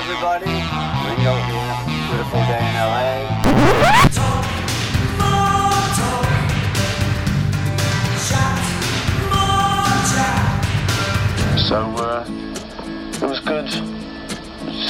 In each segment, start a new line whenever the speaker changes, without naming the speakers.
Everybody. Ringo here. Beautiful day in LA.
So uh,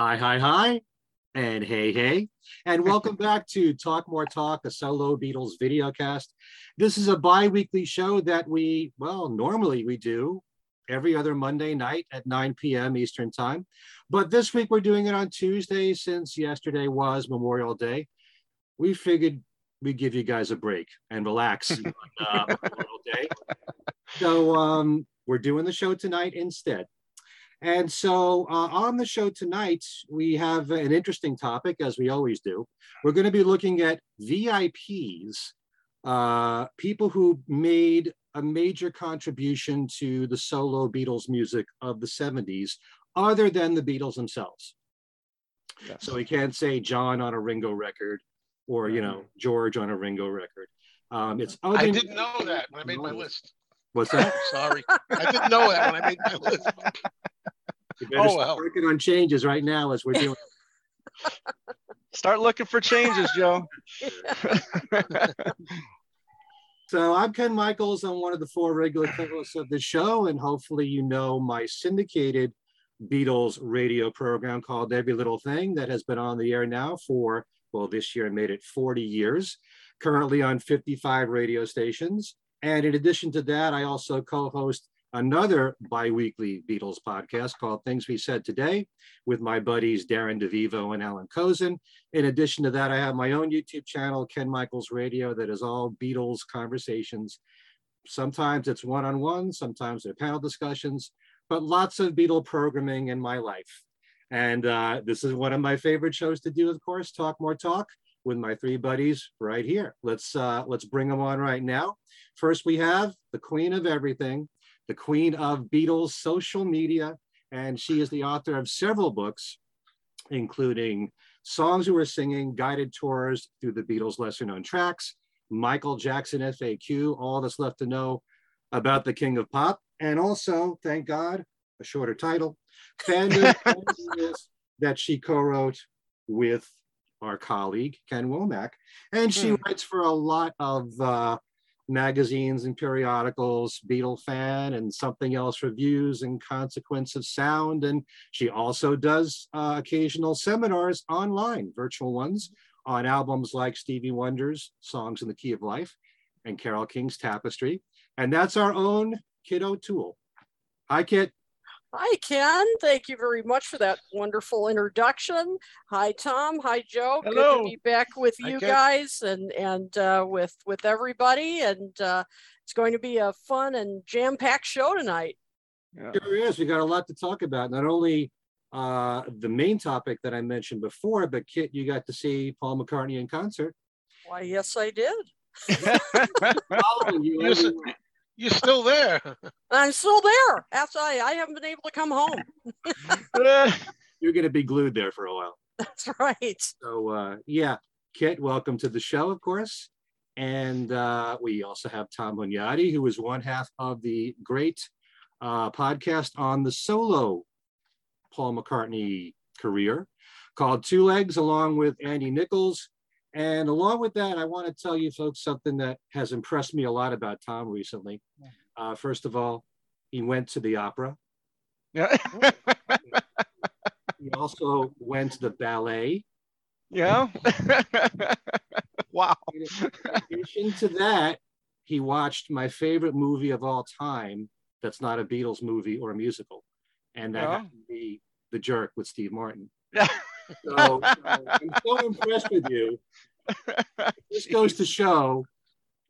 Hi, hi, hi, and hey, hey, and welcome back to Talk More Talk, a solo Beatles videocast. This is a bi weekly show that we, well, normally we do every other Monday night at 9 p.m. Eastern Time. But this week we're doing it on Tuesday since yesterday was Memorial Day. We figured we'd give you guys a break and relax on uh, Memorial Day. So um, we're doing the show tonight instead. And so uh, on the show tonight, we have an interesting topic, as we always do. We're going to be looking at VIPs, uh, people who made a major contribution to the solo Beatles music of the 70s, other than the Beatles themselves. So we can't say John on a Ringo record or, you know, George on a Ringo record. Um, it's other
I didn't know that when I made my list.
What's that?
Sorry. I didn't know that when I made my list.
You better
Oh, well.
working on changes right now as we're doing.
Start looking for changes, Joe.
So I'm Ken Michaels. I'm one of the four regular co-hosts of the show, and hopefully you know my syndicated Beatles radio program called Every Little Thing that has been on the air now for, well, this year I made it 40 years, currently on 55 radio stations. And in addition to that, I also co-host another bi-weekly Beatles podcast called Things We Said Today with my buddies Darren DeVivo and Allan Kozinn. In addition to that, I have my own YouTube channel, Ken Michaels Radio, that is all Beatles conversations. Sometimes it's one-on-one, sometimes they're panel discussions, but lots of Beatle programming in my life. And uh, this is one of my favorite shows to do, of course, Talk More Talk with my three buddies right here. Let's uh, let's bring them on right now. First, we have the queen of everything, the queen of Beatles social media, and she is the author of several books, including Songs We Were Singing, Guided Tours Through the Beatles' Lesser Known Tracks, Michael Jackson FAQ, All That's Left to Know About the King of Pop, and also, thank God, a shorter title, Fandom that she co-wrote with our colleague, Ken Womack. And she
Hmm.
writes for a lot of uh, magazines and periodicals, Beatle Fan and Something Else Reviews and Consequence of Sound. And she also does uh, occasional seminars online, virtual ones, on albums like Stevie Wonder's Songs in the Key of Life and Carole King's Tapestry. And that's our own Kit O'Toole. Hi, Kit.
Hi, Ken. Thank you very much for that wonderful introduction. Hi, Tom. Hi, Joe.
Hello.
Good to be back with you
Ken.
guys and and uh, with with everybody. And uh, it's going to be a fun and jam-packed show tonight.
Yeah.
Sure is. We got a lot to talk about. Not only uh, the main topic that I mentioned before, but Kit, you got to see Paul McCartney in concert.
Why, yes, I did.
Following you
Yes.
everywhere.
You're still there.
I'm still there. After I, I haven't been able to come home.
You're going to be glued there for a while.
That's right.
So uh, yeah, Kit, welcome to the show, of course. And uh, we also have Tom Hunyadi, who is one half of the great uh, podcast on the solo Paul McCartney career called Two Legs, along with Andy Nichols. And along with that, I want to tell you folks something that has impressed me a lot about Tom recently. Uh, first of all, he went to the opera.
Yeah.
He also went to the ballet.
yeah. wow.
In addition to that, he watched my favorite movie of all time that's not a Beatles movie or a musical. And that
Yeah.
happened to be the jerk with Steve Martin.
Yeah.
So, so I'm so impressed with you. This goes to show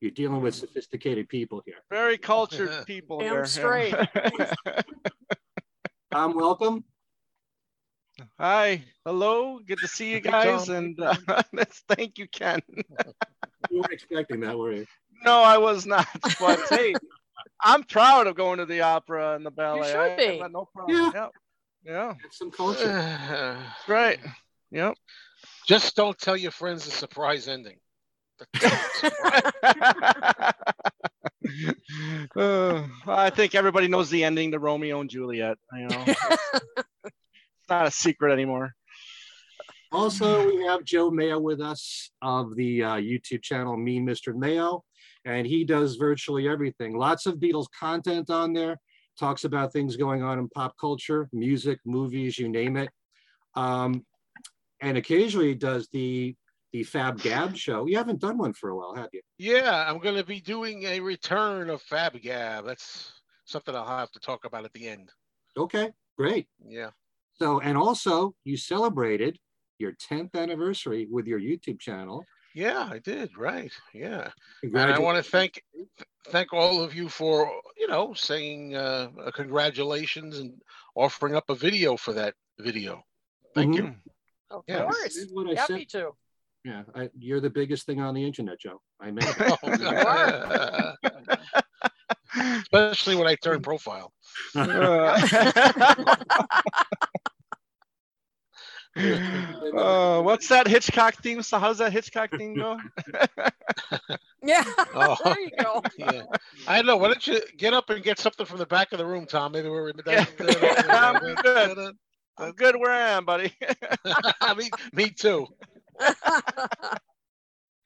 you're dealing with sophisticated people here.
Very cultured people
Damn
here.
straight.
Tom, welcome.
Hi, hello, good to see you guys,
Tom.
and uh, thank you, Ken.
You weren't expecting that, were you?
No, I was not, but hey, I'm proud of going to the opera and the ballet.
You should
I- I
be.
no problem.
Yeah.
Yeah, yeah,
That's some culture.
that's right. Yep.
Just don't tell your friends the surprise ending.
Uh, I think everybody knows the ending to Romeo and Juliet. You know, it's not a secret anymore.
Also, we have Joe Mayo with us of the uh, YouTube channel Mean Mr. Mayo, and he does virtually everything. Lots of Beatles content on there, talks about things going on in pop culture, music, movies, you name it. Um, and occasionally does the the Fab Gab show. You haven't done one for a while, have you?
Yeah, I'm going to be doing a return of Fab Gab. That's something I'll have to talk about at the end.
Okay, great.
Yeah.
So, and also you celebrated your 10th anniversary with your YouTube channel.
Yeah, I did. Right. Yeah. And I want to thank thank all of you for you know saying uh, congratulations and offering up a video for that video. Thank you.
Of
Yeah.
course.
Did what I
Happy
said.
to.
Yeah, I, you're the biggest thing on the internet, Joe. I made it.
Oh, Especially when I turn profile.
Uh, what's that Hitchcock theme? So how's that Hitchcock theme go?
Yeah.
Oh.
there you go.
Yeah. I know. Why don't you get up and get something from the back of the room, Tom? Maybe we're
Yeah. I'm good. I'm good where I am, buddy.
me, me too.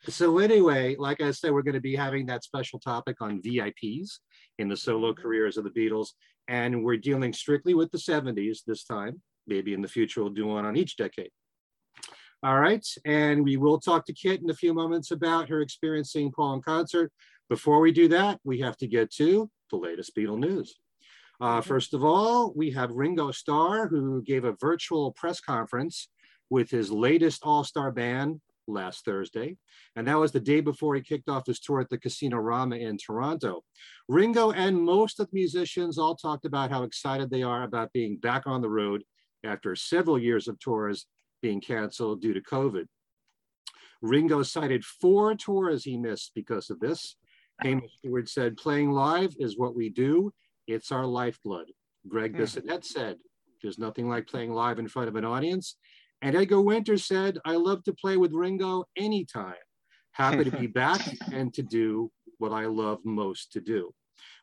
So anyway, like I said, we're going to be having that special topic on VIPs in the solo
Mm-hmm.
careers of the Beatles, and we're dealing strictly with the 70s this time. Maybe in the future we'll do one on each decade. All right, and we will talk to Kit in a few moments about her experience seeing Paul in concert. Before we do that, we have to get to the latest Beatle news. Uh, first of all, we have Ringo Starr, who gave a virtual press conference with his latest all-star band last Thursday. And that was the day before he kicked off his tour at the Casino Rama in Toronto. Ringo and most of the musicians all talked about how excited they are about being back on the road after several years of tours being canceled due to COVID. Ringo cited four tours he missed because of this. Hamish Stuart said, playing live is what we do. It's our lifeblood. Greg
Hmm.
Bissonette said, there's nothing like playing live in front of an audience. And Edgar Winter said, I love to play with Ringo anytime. Happy to be back and to do what I love most to do.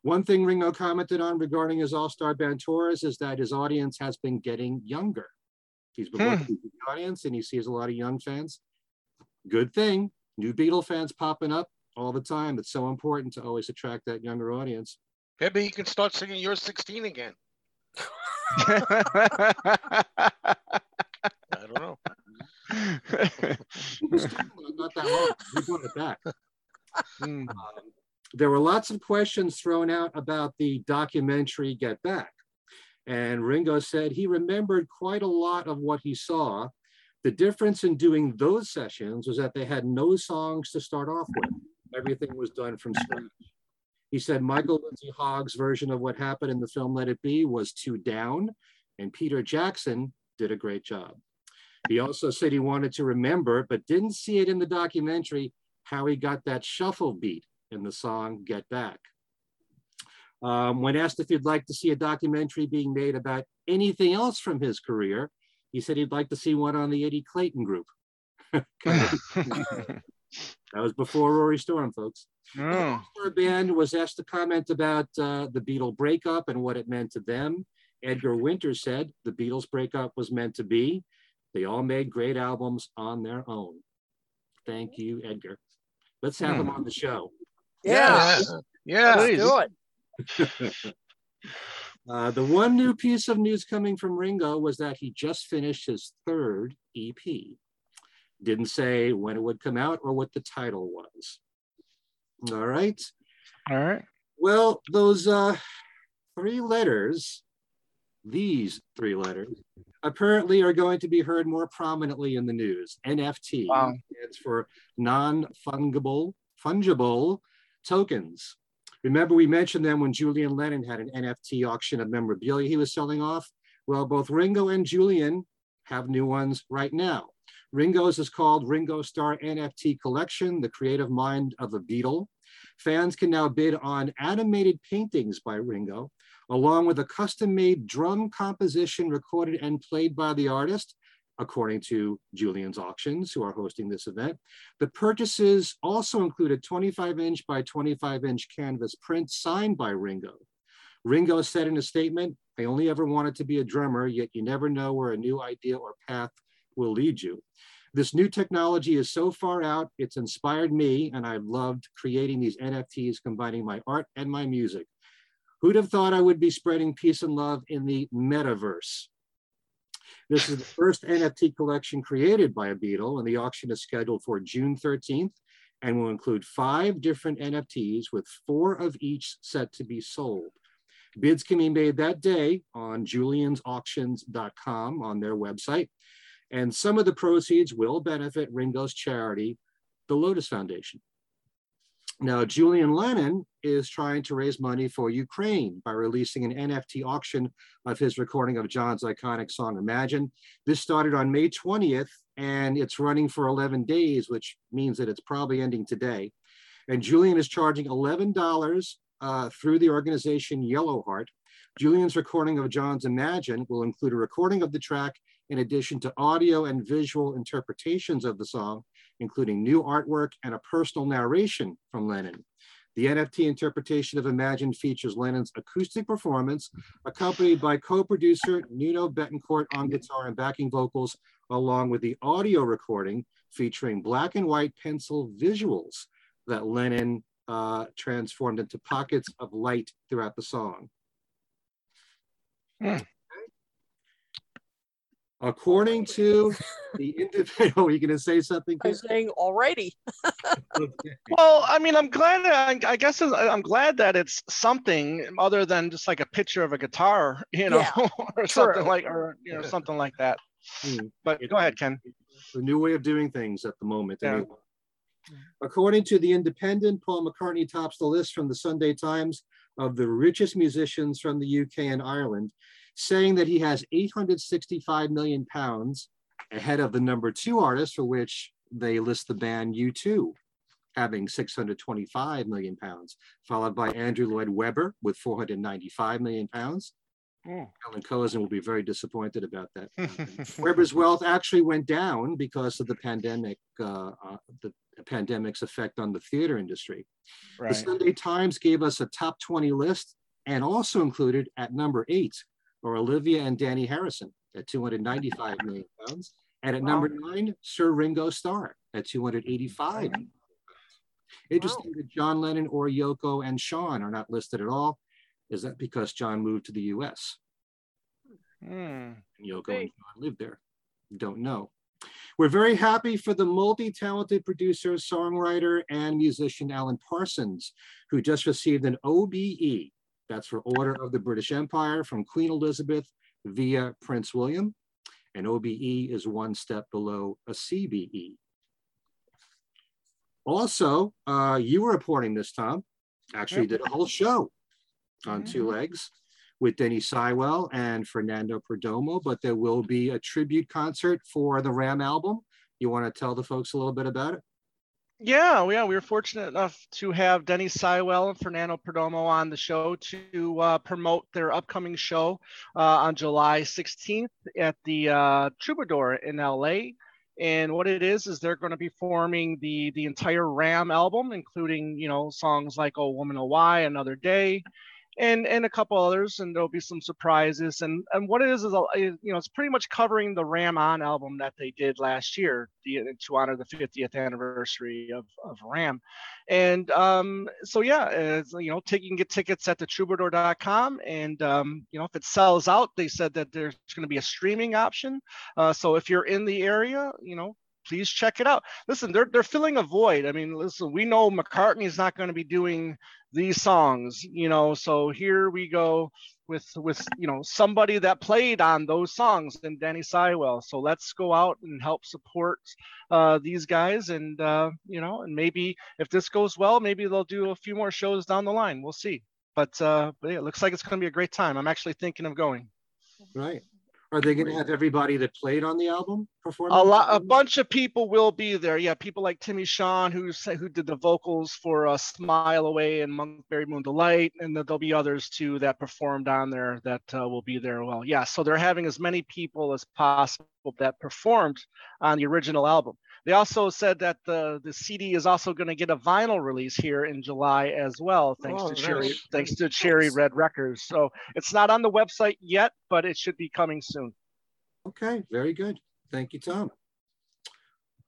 One thing Ringo commented on regarding his all-star band tours is that his audience has been getting younger. He's been
Hmm.
looking at the audience and he sees a lot of young fans. Good thing, new Beatle fans popping up all the time. It's so important to always attract that younger audience.
Maybe you can start singing "You're 16" again. I don't know.
Not that long. We're doing it back. Um, there were lots of questions thrown out about the documentary Get Back. And Ringo said he remembered quite a lot of what he saw. The difference in doing those sessions was that they had no songs to start off with. Everything was done from scratch. He said Michael Lindsay Hogg's version of what happened in the film Let It Be was too down, and Peter Jackson did a great job. He also said he wanted to remember, but didn't see it in the documentary, how he got that shuffle beat in the song Get Back. Um, when asked if he'd like to see a documentary being made about anything else from his career, he said he'd like to see one on the Eddie Clayton group. that was before Rory Storm, folks.
Oh.
Our band was asked to comment about uh, the Beatle breakup and what it meant to them. Edgar Winter said the Beatles breakup was meant to be. They all made great albums on their own. Thank you, Edgar. Let's have them on the show.
Yeah.
Yeah.
Let's do it.
Uh, the one new piece of news coming from Ringo was that he just finished his third EP. Didn't say when it would come out or what the title was. All right.
All right.
Well, those uh, three letters these three letters, apparently are going to be heard more prominently in the news. NFT
Wow.
stands for non-fungible fungible tokens. Remember, we mentioned them when Julian Lennon had an NFT auction of memorabilia he was selling off. Well, both Ringo and Julian have new ones right now. Ringo's is called Ringo Starr NFT Collection, the creative mind of a Beatle. Fans can now bid on animated paintings by Ringo, along with a custom-made drum composition recorded and played by the artist, according to Julien's Auctions, who are hosting this event. The purchases also include a 25 inch by 25 inch canvas print signed by Ringo. Ringo said in a statement, I only ever wanted to be a drummer, yet you never know where a new idea or path will lead you. This new technology is so far out, it's inspired me, and I've loved creating these NFTs combining my art and my music. Who'd have thought I would be spreading peace and love in the metaverse? This is the first NFT collection created by a Beatle, and the auction is scheduled for June 13th and will include five different NFTs with four of each set to be sold. Bids can be made that day on juliensauctions.com on their website, and some of the proceeds will benefit Ringo's charity, the Lotus Foundation. Now, Julian Lennon is trying to raise money for Ukraine by releasing an NFT auction of his recording of John's iconic song Imagine. This started on May 20th and it's running for 11 days, which means that it's probably ending today. And Julian is charging $11 uh, through the organization Yellow Heart. Julian's recording of John's Imagine will include a recording of the track in addition to audio and visual interpretations of the song, including new artwork and a personal narration from Lennon. The NFT interpretation of Imagine features Lennon's acoustic performance, accompanied by co-producer Nuno Bettencourt on guitar and backing vocals, along with the audio recording featuring black and white pencil visuals that Lennon uh, transformed into pockets of light throughout the song.
Hmm.
According to the independent, oh, you going to say something?
I was saying already.
Well, I mean, I'm glad. I, I guess I'm glad that it's something other than just like a picture of a guitar, you know,
Yeah,
or something like, or you know, something like that.
Hmm.
But go ahead, Ken.
a new way of doing things at the moment.
Yeah.
anyway. According to the Independent, Paul McCartney tops the list from the Sunday Times of the richest musicians from the UK and Ireland, saying that he has 865 million pounds ahead of the number two artist, for which they list the band U2, having 625 million pounds, followed by Andrew Lloyd Webber with 495 million pounds.
Hmm.
Allan Kozinn will be very disappointed about that. Weber's wealth actually went down because of the pandemic, uh, uh, the pandemic's effect on the theater industry. The. Sunday Times gave us a top 20 list and also included at number eight are Olivia and Dhani Harrison at 295 million pounds. And at number nine, Sir Ringo Starr at 285 million pounds. Interesting that John Lennon or Yoko and Sean are not listed at all. Is that because John moved to the US?
Hmm.
and Yoko
Hey.
and John lived there. Don't know. We're very happy for the multi-talented producer, songwriter, and musician Alan Parsons, who just received an OBE, that's for Order of the British Empire from Queen Elizabeth via Prince William. An OBE is one step below a CBE. Also, uh, you were reporting this, Tom, actually did a whole show on two legs with Denny Seiwell and Fernando Perdomo, but there will be a tribute concert for the Ram album. You want to tell the folks a little bit about it?
Yeah, yeah, we were fortunate enough to have Denny Seiwell and Fernando Perdomo on the show to uh, promote their upcoming show uh, on July 16th at the uh, Troubadour in LA. And what it is is they're going to be forming the the entire Ram album, including you know songs like "Oh Woman Oh Why," "Another Day," and and a couple others, and there'll be some surprises. And and what it is is a, you know it's pretty much covering the Ram On album that they did last year the, to honor the 50th anniversary of of Ram. And um, so yeah, you know, take, you can get tickets at the Troubadour.com, and um, you know if it sells out, they said that there's going to be a streaming option. Uh, so if you're in the area, you know. Please check it out. Listen, they're they're filling a void. I mean, listen, we know McCartney's not going to be doing these songs, you know. So here we go with with you know somebody that played on those songs and Danny Seiwell. So let's go out and help support uh, these guys, and uh, you know, and maybe if this goes well, maybe they'll do a few more shows down the line. We'll see. But uh, but yeah, it looks like it's going to be a great time. I'm actually thinking of going.
Right. Are they going to have everybody that played on the album perform?
A lot, a bunch of people will be there. Yeah, people like Timmy Sean, who who did the vocals for uh, "Smile Away" and "Monkberry Moon Delight," and there'll be others too that performed on there that uh, will be there. Well, yeah, so they're having as many people as possible that performed on the original album. They also said that the the CD is also going to get a vinyl release here in July as well, thanks
Oh,
to Cherry thanks to Cherry Red Records. So it's not on the website yet, but it should be coming soon.
Okay, very good. Thank you, Tom.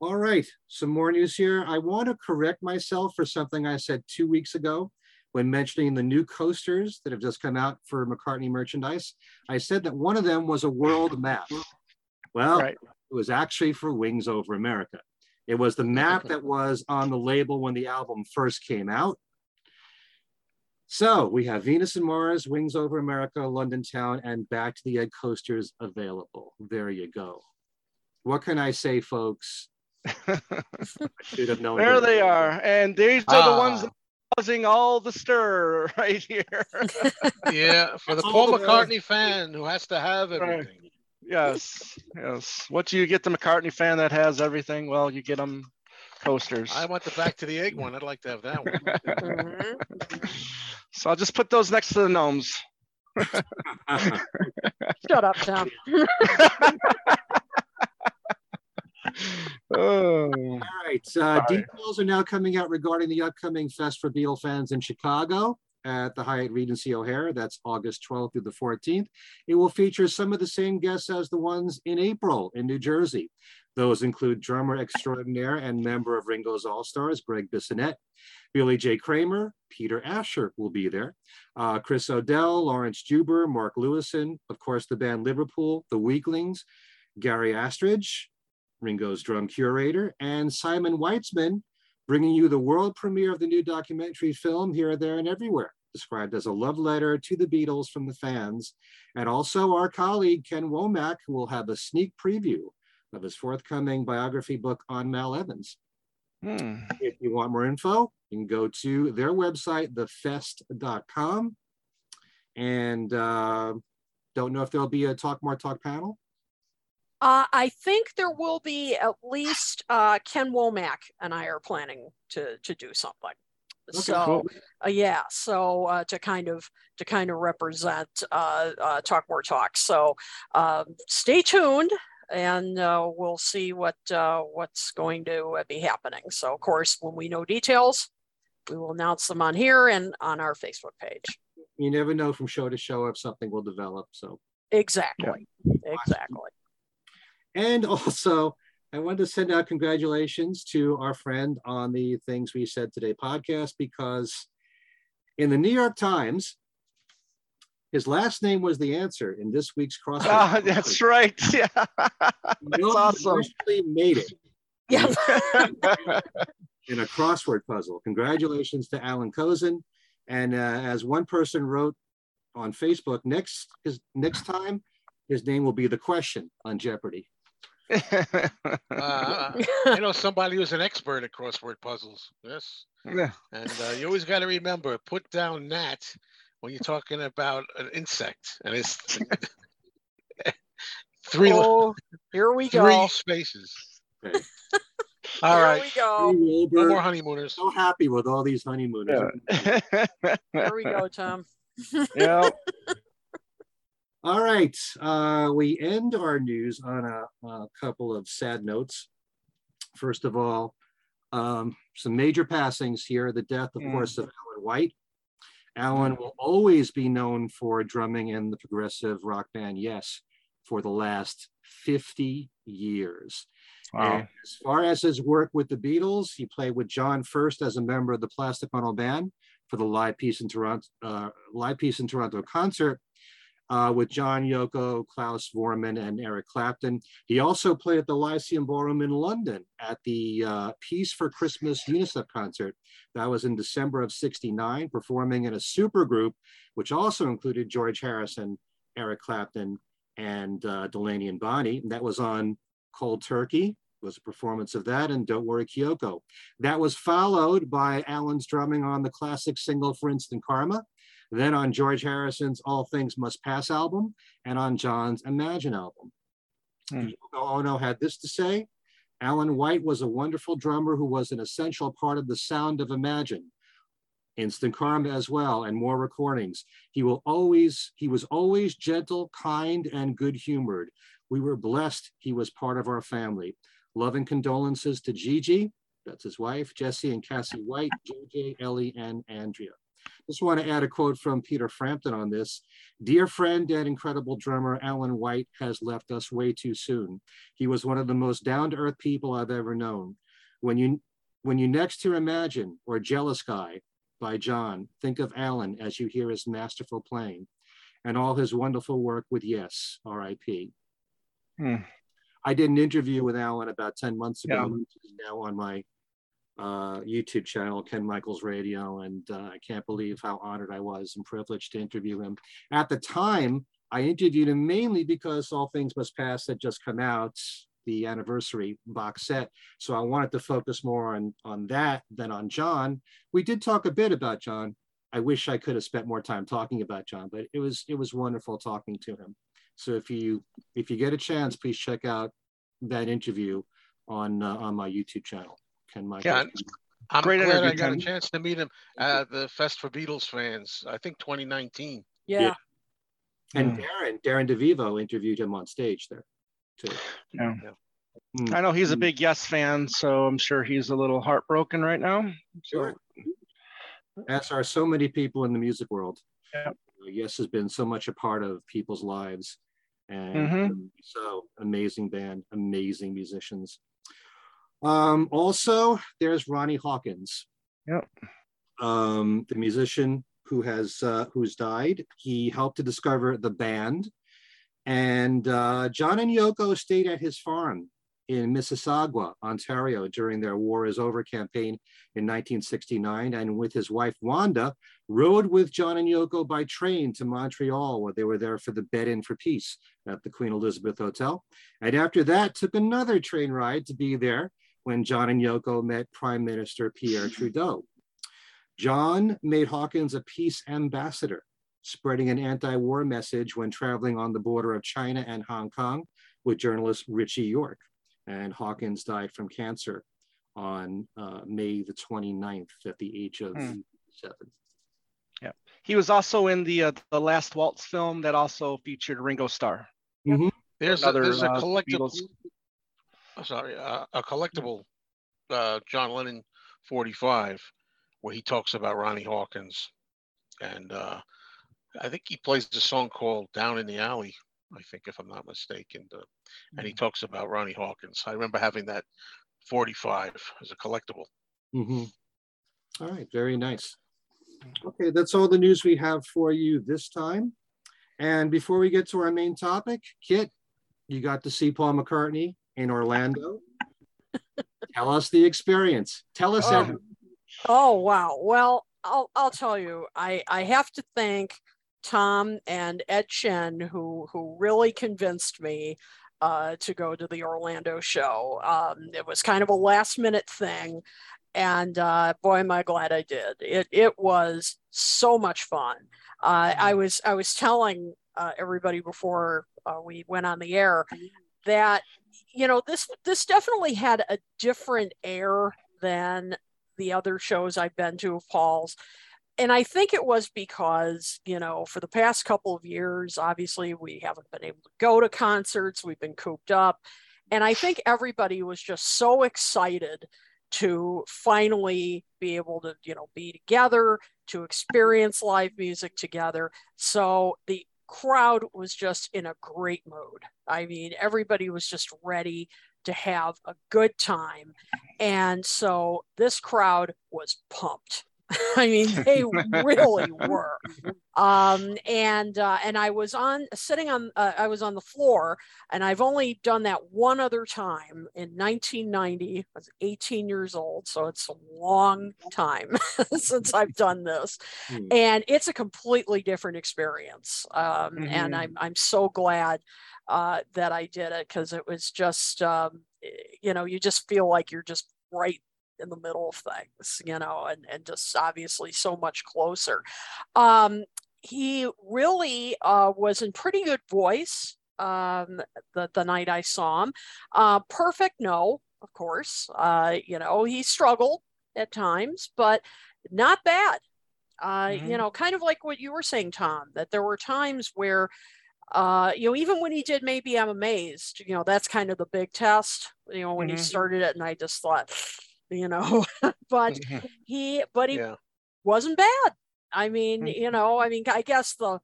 All right, some more news here. I want to correct myself for something I said two weeks ago when mentioning the new coasters that have just come out for McCartney merchandise. I said that one of them was a world map. Well,
Right.
It was actually for Wings Over America. It was the map that was on the label when the album first came out. So we have Venus and Mars, Wings Over America, London Town, and Back to the Egg coasters available. There you go. What can I say, folks? I should have known.
There
better.
they are, and these are the ones
Ah.
that are causing all the stir right here.
Yeah, for the Paul. McCartney fan who has to have everything.
Yes, yes. What do you get the McCartney fan that has everything? Well, you get them coasters.
I want the Back to the Egg one. I'd like to have that one.
So I'll just put those next to the gnomes.
Shut up, Tom.
Oh,
All right. Uh, details are now coming out regarding the upcoming Fest for Beatle fans in Chicago at the Hyatt Regency O'Hare. That's August 12th through the 14th. It will feature some of the same guests as the ones in April in New Jersey. Those include drummer extraordinaire and member of Ringo's All Stars, Greg Bissonette, Billy J. Kramer, Peter Asher will be there, uh, Chris O'Dell, Laurence Juber, Mark Lewisohn, of course, the band Liverpool, The Weeklings, Gary Astridge, Ringo's drum curator, and Simon Weitzman, bringing you the world premiere of the new documentary film Here, There, and Everywhere, described as a love letter to the Beatles from the fans. And also our colleague Ken Womack, who will have a sneak preview of his forthcoming biography book on Mal Evans.
hmm.
If you want more info, you can go to their website, thefest.com. And uh, don't know if there'll be a Talk More Talk panel.
Uh, I think there will be at least uh, Ken Womack and I are planning to to do something. so
cool.
uh, yeah, so uh, to kind of to kind of represent uh, uh, talk more talk. So um, stay tuned, and uh, we'll see what uh, what's going to uh, be happening. So of course, when we know details, we will announce them on here and on our Facebook page.
You never know from show to show if something will develop. So
Exactly. Exactly.
And also, I wanted to send out congratulations to our friend on the Things We Said Today podcast because in the New York Times, his last name was the answer in this week's crossword.
Ah, that's right. Yeah.
No one
awesome.
actually made it
Yeah.
in a crossword puzzle. Congratulations to Allan Kozinn. And uh, as one person wrote on Facebook, next his next time, his name will be the question on Jeopardy.
Uh, I know somebody who's an expert at crossword puzzles. Yes.
Yeah.
And uh, you always got to remember, put down gnat when you're talking about an insect, and it's three
Oh, here we
three
go.
spaces.
Okay.
All
here
right,
we go.
No more honeymooners.
so happy with all these honeymooners.
Here we go, Tom.
yeah.
All right, uh, we end our news on a, a couple of sad notes. First of all, um, some major passings here. The death, of
Mm.
course, of Alan White. Alan will always be known for drumming in the progressive rock band Yes for the last 50 years.
Wow.
As far as his work with the Beatles, he played with John first as a member of the Plastic Ono Band for the Live piece in Toronto, uh, Live Peace in Toronto concert. Uh, with John Yoko, Klaus Voormann, and Eric Clapton. He also played at the Lyceum Ballroom in London at the uh, Peace for Christmas UNICEF concert. That was in December of 69, performing in a supergroup, which also included George Harrison, Eric Clapton, and uh, Delaney and Bonnie. And that was on Cold Turkey, was a performance of that, and Don't Worry Kyoko. That was followed by Alan's drumming on the classic single for Instant Karma, then on George Harrison's All Things Must Pass album, and on John's Imagine album.
Hmm.
Ono had this to say, Alan White was a wonderful drummer who was an essential part of the sound of Imagine. Instant Karma as well, and more recordings. He will always, he was always gentle, kind, and good humored. We were blessed he was part of our family. Loving condolences to Gigi, that's his wife, Jesse and Cassie White, JJ, Ellie, and Andrea. Just want to add a quote from Peter Frampton on this. Dear friend and incredible drummer Alan White has left us way too soon. He was one of the most down-to-earth people I've ever known. When you when you next hear Imagine or Jealous Guy by John, think of Alan as you hear his masterful playing and all his wonderful work with Yes, R.I.P.
Hmm.
I did an interview with Alan about 10 months ago,
Yeah.
now on my uh, YouTube channel, Ken Michaels Radio, and uh, I can't believe how honored I was and privileged to interview him. At the time, I interviewed him mainly because All Things Must Pass had just come out, the anniversary box set. So I wanted to focus more on, on that than on John. We did talk a bit about John. I wish I could have spent more time talking about John, but it was it was wonderful talking to him. So if you if you get a chance, please check out that interview on uh, on my YouTube channel, Ken Michaels.
Yeah, I'm
Great
glad I
interview,
got a chance to meet him at the Fest for Beatles fans. I think 2019.
Yeah.
Yeah. And
Mm.
Darren Darren DeVivo interviewed him on stage there too.
Yeah.
Mm.
I know he's a
Mm.
big Yes fan, so I'm sure he's a little heartbroken right now.
Sure. As are so many people in the music world.
Yeah.
Yes has been so much a part of people's lives. And
Mhm.
so amazing band, amazing musicians. Um, also, there's Ronnie Hawkins.
Yep.
Um, the musician who has uh, who's died. He helped to discover the band. And uh, John and Yoko stayed at his farm in Mississauga, Ontario during their War is Over campaign in 1969. And with his wife Wanda, rode with John and Yoko by train to Montreal, where they were there for the Bed In for Peace at the Queen Elizabeth Hotel. And after that, took another train ride to be there when John and Yoko met Prime Minister Pierre Trudeau. John made Hawkins a peace ambassador, spreading an anti-war message when traveling on the border of China and Hong Kong with journalist Ritchie Yorke. And Hawkins died from cancer on uh, May the 29th at the age of
Hmm.
seven.
He was also in the uh, the Last Waltz film that also featured Ringo Starr.
There's
Another,
a, there's a
uh,
collectible.
Beatles.
I'm sorry, uh, a collectible uh, John Lennon 45 where he talks about Ronnie Hawkins, and uh, I think he plays a song called "Down in the Alley." I think, if I'm not mistaken, uh, and he talks about Ronnie Hawkins. I remember having that 45 as a collectible.
Mhm. All right, very nice. Okay, that's all the news we have for you this time. And before we get to our main topic, Kit, you got to see Paul McCartney in Orlando. Tell us the experience. Tell us
Oh.
everything.
Oh wow. Well, I'll I'll tell you. I I have to thank Tom and Ed Chen who who really convinced me uh, to go to the Orlando show. Um, it was kind of a last minute thing, and uh, boy, am I glad I did. It it was so much fun. Uh, I was I was telling uh, everybody before uh, we went on the air that you know this this definitely had a different air than the other shows I've been to of Paul's. And I think it was because, you know, for the past couple of years, obviously we haven't been able to go to concerts, we've been cooped up. And I think everybody was just so excited to finally be able to, you know, be together, to experience live music together. So the crowd was just in a great mood. I mean, everybody was just ready to have a good time. And so this crowd was pumped. I mean, they really were. Um, and uh, and I was on sitting on uh, I was on the floor, and I've only done that one other time in 1990. I was 18 years old, so it's a long time since I've done this,
Hmm.
and it's a completely different experience. Um,
Mhm.
And I'm I'm so glad uh, that I did it because it was just um, eh, you know you just feel like you're just right in the middle of things, you know, and, and just obviously so much closer. Um, he really uh, was in pretty good voice um, the, the night I saw him. Uh, perfect, no, of course. Uh, you know, he struggled at times, but not bad. Uh, You
Mhm.
know, kind of like what you were saying, Tom, that there were times where uh, you know, even when he did maybe I'm amazed, you know, that's kind of the big test, you know, when he
Mhm.
started it and I just thought, you know, but he but he
Yeah.
wasn't bad. I mean,
Mhm.
you know, I mean, I guess the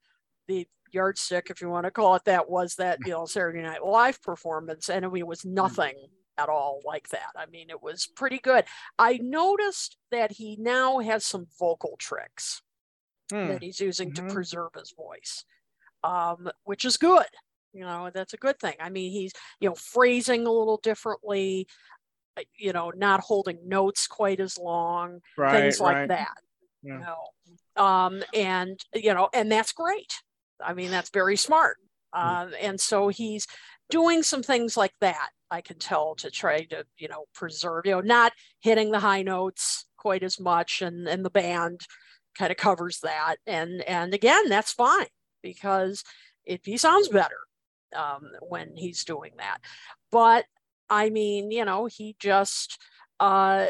the yardstick, if you want to call it that, was that you know Saturday Night Live performance, and I mean, it was nothing at all like that. I mean, it was pretty good. I noticed that he now has some vocal tricks
Hmm.
that he's using
Mhm.
to preserve his voice, um, which is good. You know, that's a good thing. I mean, he's you know phrasing a little differently, you know, not holding notes quite as long
Right,
things like
right.
that
Yeah.
you know. Um and you know and that's great. I mean that's very smart. Um and so he's doing some things like that i can tell to try to you know preserve you know not hitting the high notes quite as much and and the band kind of covers that. And and again that's fine because if he sounds better um when he's doing that. But i mean you know he just uh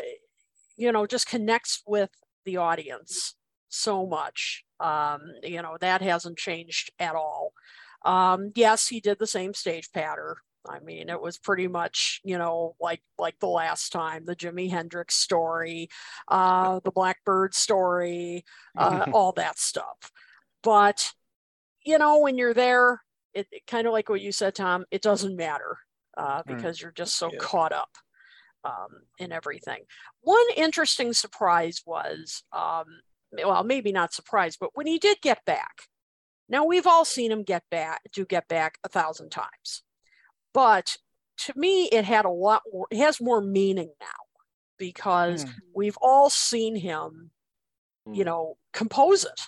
you know just connects with the audience so much. Um you know that hasn't changed at all. Um yes he did the same stage patter. I mean it was pretty much you know like like the last time the jimi hendrix story uh the blackbird story uh all that stuff. But you know when you're there it, it kind of like what you said tom it doesn't matter uh
Right.
because you're just so
Yeah.
caught up um, in everything. One interesting surprise was, um, well, maybe not surprise, but when he did get back. Now we've all seen him get back, do get back a thousand times, but to me, it had a lot more. It has more meaning now because
Hmm.
we've all seen him, you
Mm.
know, compose it.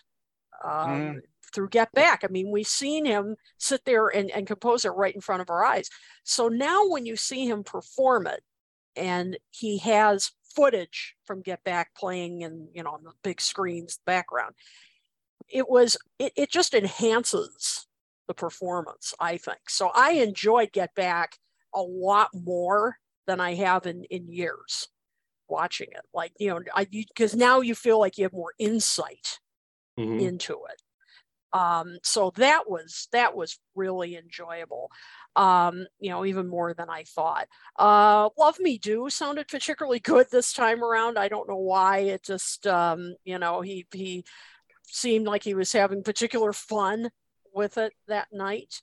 Um,
Mhm.
Through Get Back. I mean, we've seen him sit there and, and compose it right in front of our eyes. So now when you see him perform it, and he has footage from Get Back playing and you know, on the big screens background. It was it, it just enhances the performance, I think. So I enjoyed Get Back a lot more than I have in in years watching it. Like, you know, I because now you feel like you have more insight
Mhm.
into it. Um, so that was that was really enjoyable. Um, you know, even more than I thought. Uh, Love Me Do sounded particularly good this time around. I don't know why. It just um, you know, he he seemed like he was having particular fun with it that night.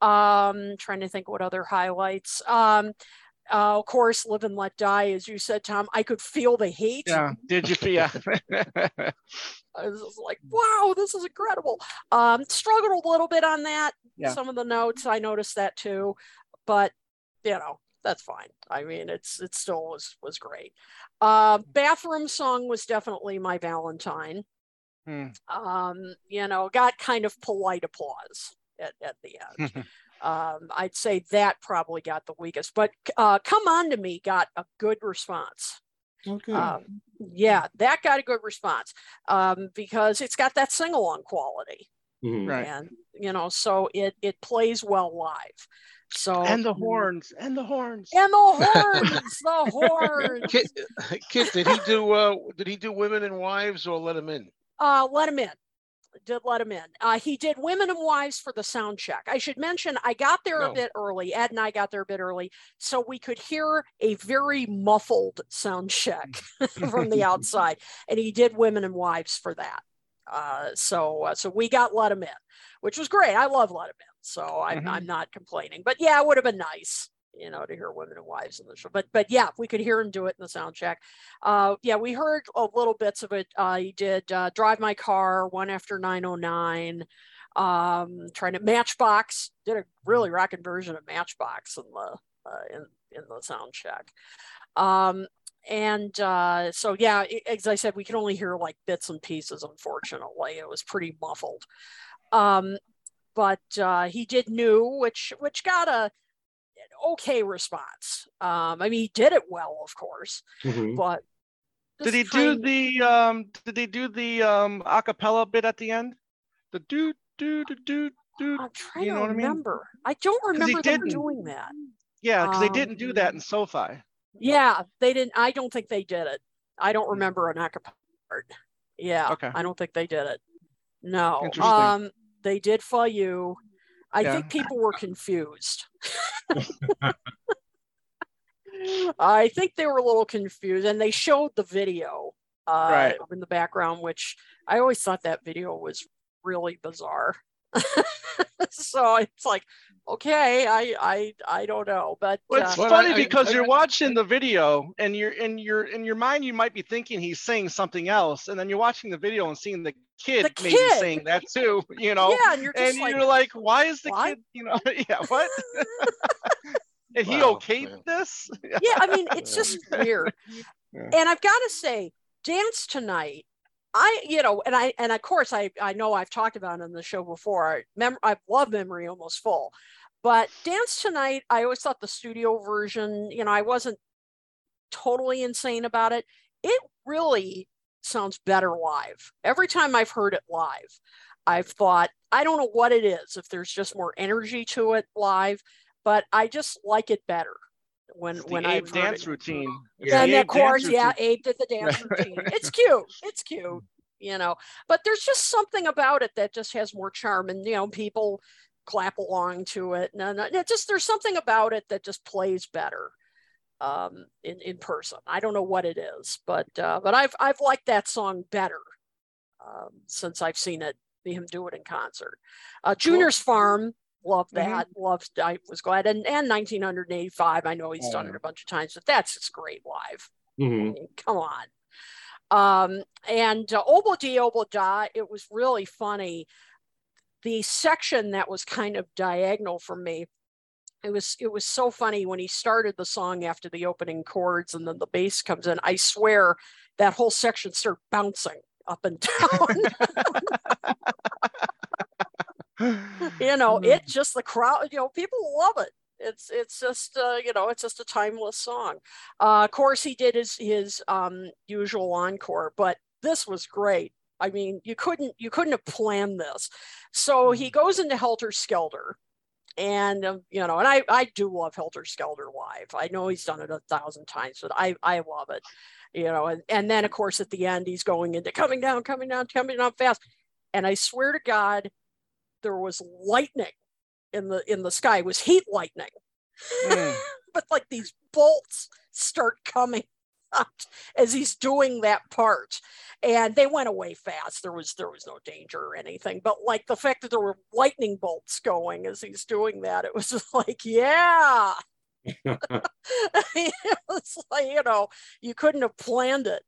Um, trying to think what other highlights. Um, uh, of course, Live and Let Die, as you said, Tom. I could feel the hate.
Yeah. Did you feel?
I was just like, wow, this is incredible. Um, struggled a little bit on that.
Yeah.
Some of the notes, I noticed that too, but you know, that's fine. I mean, it's it still was was great. Uh, bathroom song was definitely my Valentine.
Hmm.
Um, you know, got kind of polite applause at, at the end. um, I'd say that probably got the weakest, but uh, Come On to Me got a good response.
Okay.
Um, yeah, that got a good response um, because it's got that sing along quality,
Mhm.
Right.
and you know, so it it plays well live. So
and the horns. And the horns.
and the horns, the horns.
Kit, Kit, did he do uh did he do women and wives or let him in?
Uh, let him in. Did let him in. Uh, he did women and wives for the sound check. I should mention I got there a
Oh.
bit early. Ed and I got there a bit early, so we could hear a very muffled sound check from the outside, and he did women and wives for that. Uh, so uh, so we got let him in, which was great. I love let him in, so I'm
Mhm.
I'm not complaining. But yeah, it would have been nice you know, to hear women and wives in the show. But but yeah, we could hear him do it in the sound check. Uh, yeah, we heard a little bits of it. Uh, he did uh, drive my car one after 909. Um, trying to Matchbox did a really rocking version of Matchbox in the uh, in in the sound check. Um, and uh, so yeah, as I said, we could only hear like bits and pieces. Unfortunately, it was pretty muffled. Um, but uh, he did new, which which got a okay response. Um, I mean, he did it well, of course,
Mhm.
but
Did he
this
do the um did he do the um acapella bit at the end? The do do do do do
I'm trying
you know
to
what I mean?
remember. I don't remember them
didn't.
doing that.
Yeah, because they
Um,
didn't do that in SoFi.
Yeah, they didn't. I don't think they did it. I don't remember an acapella part. Yeah,
Okay.
I don't think they did it. No. Um, they did for you. I
Yeah.
think people were confused. I think they were a little confused, and they showed the video uh,
Right.
in the background, which I always thought that video was really bizarre. so it's like, okay, I I I don't know, but
Well,
uh,
it's
Well,
funny
I- I-
because
I-
you're
I-
watching the video and you're in your in your mind you might be thinking he's saying something else, and then you're watching the video and seeing the kid
The
maybe
kid!
saying that too, you know.
yeah, and you're just
and
like,
you're like, why is the
"What?"
kid, you know, yeah, what? and he
Well,
okayed
yeah.
this?
yeah, I mean, it's just weird.
Yeah.
And I've got to say, dance tonight. I, you know, and I, and of course, I, I know I've talked about it on the show before. I mem- I love Memory Almost Full, but dance tonight. I always thought the studio version. You know, I wasn't totally insane about it. It really sounds better live. Every time I've heard it live, I've thought I don't know what it is. If there's just more energy to it live, but I just like it better when
It's the
when
Abe
I've heard
dance
it.
routine.
Yeah, and
the
of course, yeah,
routine.
Abe did the dance routine. It's cute. It's cute, you know. But there's just something about it that just has more charm, and you know, people clap along to it. And, and it just there's something about it that just plays better um, in in person. I don't know what it is, but uh, but I've I've liked that song better um, since I've seen it him do it in concert. Uh, Junior's Farm. Loved
Mhm.
that. Loved. I was glad. And and 1985. I know he's
Oh,
done it a bunch of times, but that's just great live. I
Mhm.
mean, come on. Um, and uh, Obla Di Da, it was really funny. The section that was kind of diagonal for me, it was it was so funny when he started the song after the opening chords and then the bass comes in. I swear that whole section started bouncing up and down. you know, it just the crowd, you know, people love it. It's it's just uh, you know, it's just a timeless song. Uh, of course, he did his his um, usual encore, but this was great. I mean, you couldn't you couldn't have planned this. So he goes into Helter Skelter, and um, you know, and I I do love Helter Skelter live. I know he's done it a thousand times, but I I love it. You know, and and then of course at the end he's going into coming down, coming down, coming down fast, and I swear to God, there was lightning in the in the sky. It was heat lightning.
Mm.
but like these bolts start coming out as he's doing that part. And they went away fast. There was there was no danger or anything. But like the fact that there were lightning bolts going as he's doing that it was just like yeah. It was like you know you couldn't have planned it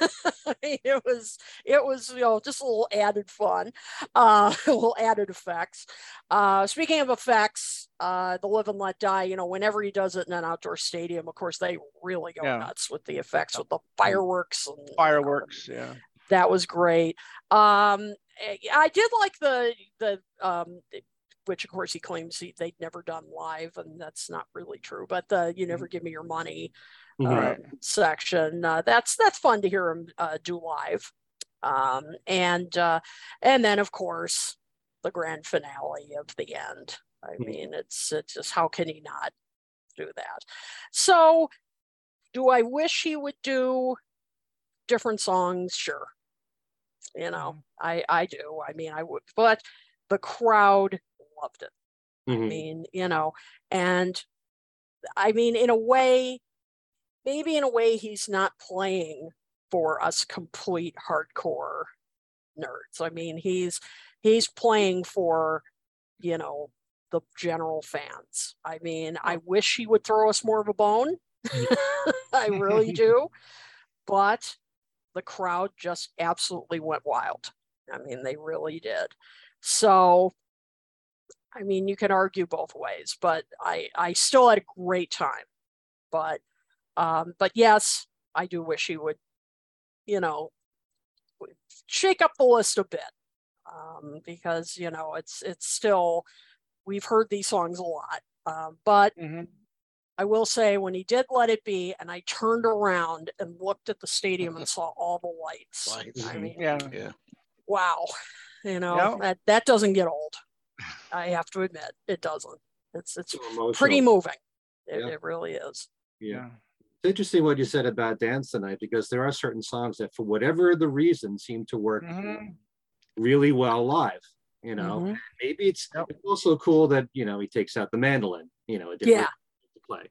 it was it was you know just a little added fun uh a little added effects uh speaking of effects uh the live and let die you know whenever he does it in an outdoor stadium of course they really go
Yeah.
nuts with the effects with the fireworks and you know,
Fireworks, yeah.
that was great um eh, i did like the the um which of course he claims he, they'd never done live and that's not really true but the you never give me your money.
Right.
um, section. Uh, that's that's fun to hear him uh, do live, um, and uh, and then of course the grand finale of the end. I
Mhm.
mean, it's it's just how can he not do that? So, do I wish he would do different songs? Sure, you know, I I do. I mean, I would, but the crowd loved it. I
Mhm.
mean, you know, and I mean, in a way, maybe in a way, he's not playing for us complete hardcore nerds. I mean, he's he's playing for, you know, the general fans. I mean, I wish he would throw us more of a bone. I really do. But the crowd just absolutely went wild. I mean, they really did. So, I mean, you can argue both ways, but I I still had a great time. But um, but yes, I do wish he would, you know, shake up the list a bit um, because you know it's it's still we've heard these songs a lot, um, but
Mm-hmm.
I will say when he did let it be, and I turned around and looked at the stadium and saw all the lights.
Lights.
I mean,
Yeah.
Yeah.
wow, you know
Yeah.
that that doesn't get old. I have to admit, it doesn't. It's it's
So
pretty moving. It,
Yeah.
it really is.
Yeah. It's interesting what you said about dance tonight because there are certain songs that, for whatever the reason, seem to work
Mhm.
really well live. You know,
Mhm.
maybe it's, it's also cool that you know he takes out the mandolin. You know, a different
Yeah.
to play.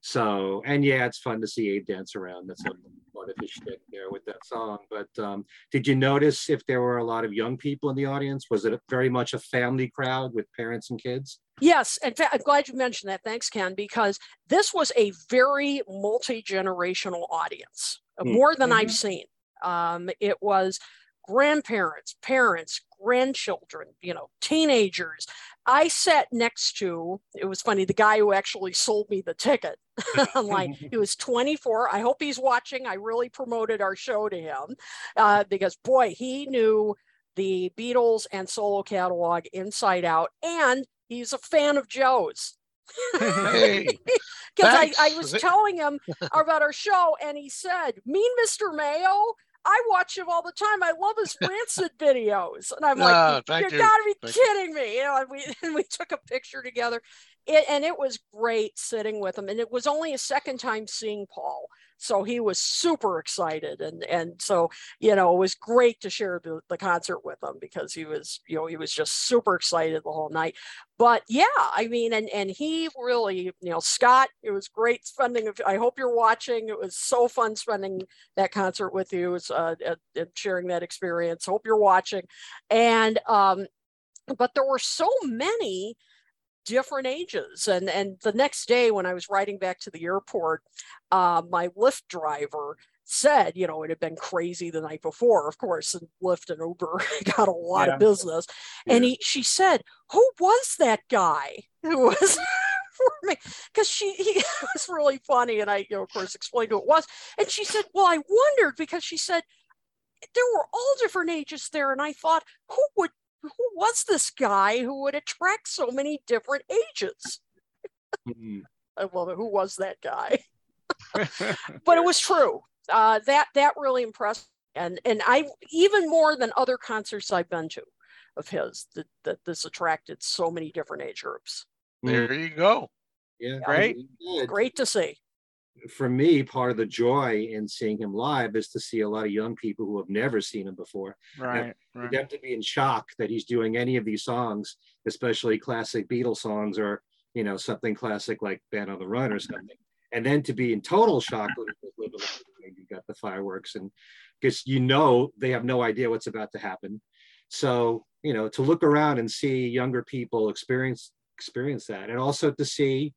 So, and yeah, it's fun to see Abe dance around. That's what part of his shtick there with that song. But um, did you notice if there were a lot of young people in the audience? Was it very much a family crowd with parents and kids?
Yes, in fact, I'm glad you mentioned that. Thanks, Ken, because this was a very multi generational audience, uh,
Hmm.
more than I've
Mhm.
seen. Um, it was grandparents, parents, grandchildren, you know, teenagers. I sat next to, it was funny, the guy who actually sold me the ticket. I'm like, he was 24. I hope he's watching. I really promoted our show to him uh, because, boy, he knew the Beatles and solo catalog inside out. And he's a fan of Joe's.
Hey.
Because I, I was telling him about our show, and he said, Mean Mr. Mayo? I watch him all the time. I love his rancid videos. And I'm like,
Ah,
you,
you.
gotta be
Thank you.
kidding me. You know, and we and we took a picture together. It, and it was great sitting with him. And it was only a second time seeing Paul. So he was super excited. And and so, you know, it was great to share the, the concert with him because he was, you know, he was just super excited the whole night but yeah i mean and and he really you know scott it was great spending i hope you're watching it was so fun spending that concert with you it's, uh, sharing that experience hope you're watching and um but there were so many different ages. And and the next day when i was riding back to the airport uh, my lyft driver said you know it had been crazy the night before of course and lyft and uber got a lot
Yeah.
of business. And he she said who was that guy who was for me? Because she he it was really funny and i you know of course explained who it was. And she said well i wondered because she said there were all different ages there. And i thought who would who was this guy who would attract so many different ages?
Mhm.
i love it. Who was that guy? But it was true. Uh, that that really impressed me. and and i even more than other concerts i've been to of his that, that this attracted so many different age groups.
There you go.
Yeah,
Great.
great to see
for me, part of the joy in seeing him live is to see a lot of young people who have never seen him before.
right.
For
right.
them to be in shock that he's doing any of these songs, especially classic Beatles songs or you know something classic like Band on the Run or mm-hmm. something, and then to be in total shock when you got the fireworks and because you know they have no idea what's about to happen. So you know to look around and see younger people experience experience that, and also to see,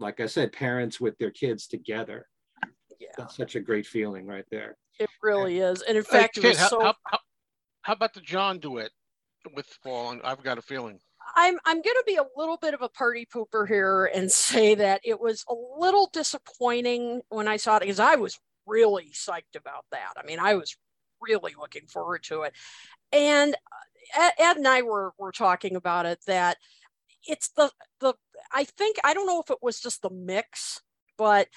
like I said, parents with their kids together.
yeah
That's such a great feeling right there.
it really is and in
Hey,
fact it
kid,
was
how,
so
how, how, how about the John duet with Paul? I've got a feeling.
I'm I'm going to be a little bit of a party pooper here and say that it was a little disappointing when I saw it because I was really psyched about that. I mean, I was really looking forward to it, and uh, Ed, Ed and I were were talking about it that it's the the I think I don't know if it was just the mix, but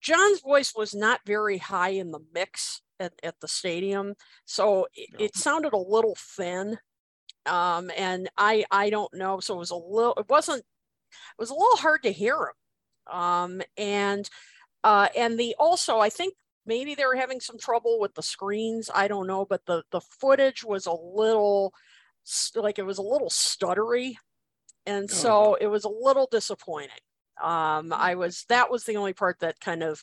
John's voice was not very high in the mix at, at the stadium, so it,
No.
it sounded a little thin. Um and i i don't know. So it was a little it wasn't it was a little hard to hear him. Um and uh and the also i think maybe they were having some trouble with the screens. I don't know but the the footage was a little like it was a little stuttery and so it was a little disappointing. Um i was that was the only part that kind of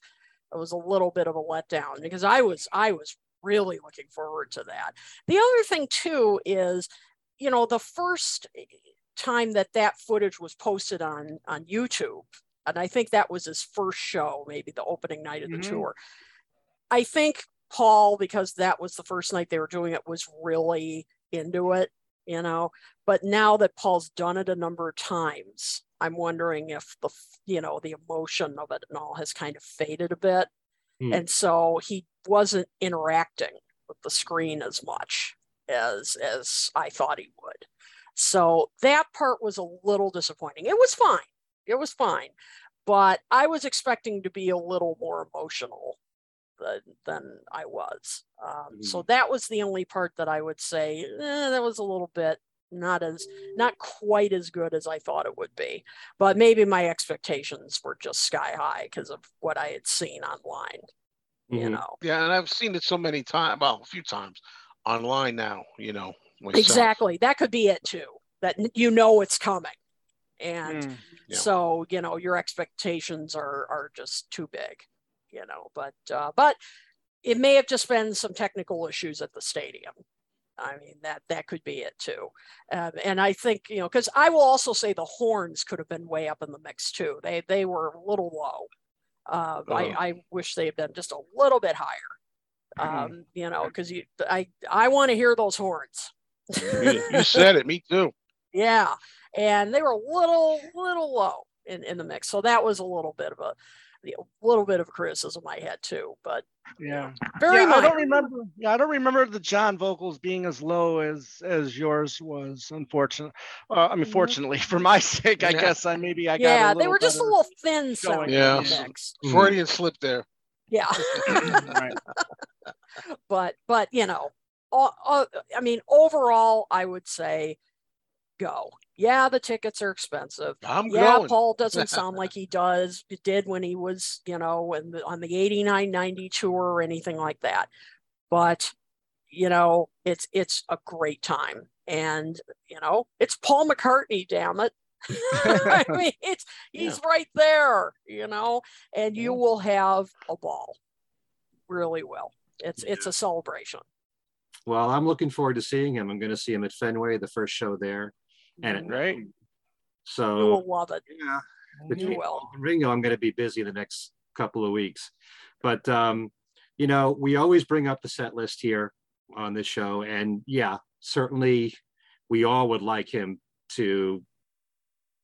it was a little bit of a letdown because i was i was really looking forward to that. The other thing too is you know the first time that that footage was posted on on YouTube, and I think that was his first show, maybe the opening night of the
Mhm.
tour. I think Paul, because that was the first night they were doing it, was really into it, you know. But now that Paul's done it a number of times, I'm wondering if the you know the emotion of it and all has kind of faded a bit,
Hmm.
and so he wasn't interacting with the screen as much as as I thought he would. So that part was a little disappointing. It was fine. It was fine. But I was expecting to be a little more emotional than, than I was. Um, So that was the only part that I would say eh, that was a little bit not as not quite as good as I thought it would be. But maybe my expectations were just sky high because of what I had seen online. You
Mhm.
know.
Yeah, and I've seen it so many times, well, a few times online now, you know. myself.
Exactly. That could be it too. That you know it's coming. And
Mm.
Yeah.
so, you know, your expectations are are just too big, you know, but uh but it may have just been some technical issues at the stadium. I mean, that that could be it too. Um, and I think, you know, because I will also say the horns could have been way up in the mix too. They they were a little low. Uh,
Oh.
I, I wish they had been just a little bit higher.
Mhm.
Um, you know, because you I I want to hear those horns.
You, you said it, me too.
Yeah, and they were a little little low in in the mix, so that was a little bit of a a little bit of criticism I had too, but
Yeah.
very
yeah, I don't remember. Yeah, I don't remember the John vocals being as low as as yours was. Unfortunate. Uh, I mean, fortunately for my sake, I
Yeah.
guess I maybe I got.
yeah,
a
they were just a little thin sounding
Yeah.
in the mix.
Mhm.
Freudian slip there.
Yeah,
right.
but but you know, all, all, I mean, overall, I would say go. Yeah, the tickets are expensive.
I'm
yeah,
going.
Paul doesn't sound like he does did when he was, you know, in the, on the 89 90 tour or anything like that. But you know, it's it's a great time. And you know, it's Paul McCartney, damn it. I mean, it's he's right there, you know, and you will have a ball. Really will. It's it's a celebration.
Well, I'm looking forward to seeing him. I'm going to see him at Fenway, the first show there. And
Right.
You
so,
will love it.
yeah,
You will.
Ringo, I'm going to be busy the next couple of weeks. But um, you know, we always bring up the set list here on this show, and yeah, certainly we all would like him to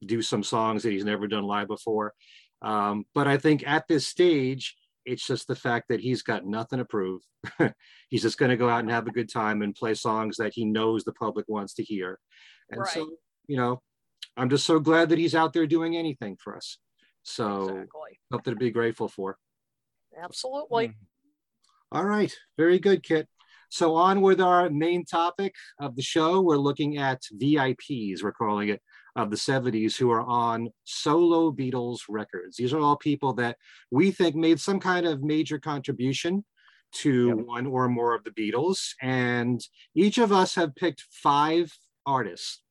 do some songs that he's never done live before. Um, but I think at this stage, it's just the fact that he's got nothing to prove. he's just going to go out and have a good time and play songs that he knows the public wants to hear. And
Right.
so, you know, I'm just so glad that he's out there doing anything for us. So
Exactly.
something to be grateful for.
Absolutely. Hmm.
All right, very good, Kit. So on with our main topic of the show, we're looking at VIPs, we're calling it, of the 70s who are on solo Beatles records. These are all people that we think made some kind of major contribution to one or more of the Beatles. And each of us have picked five artists.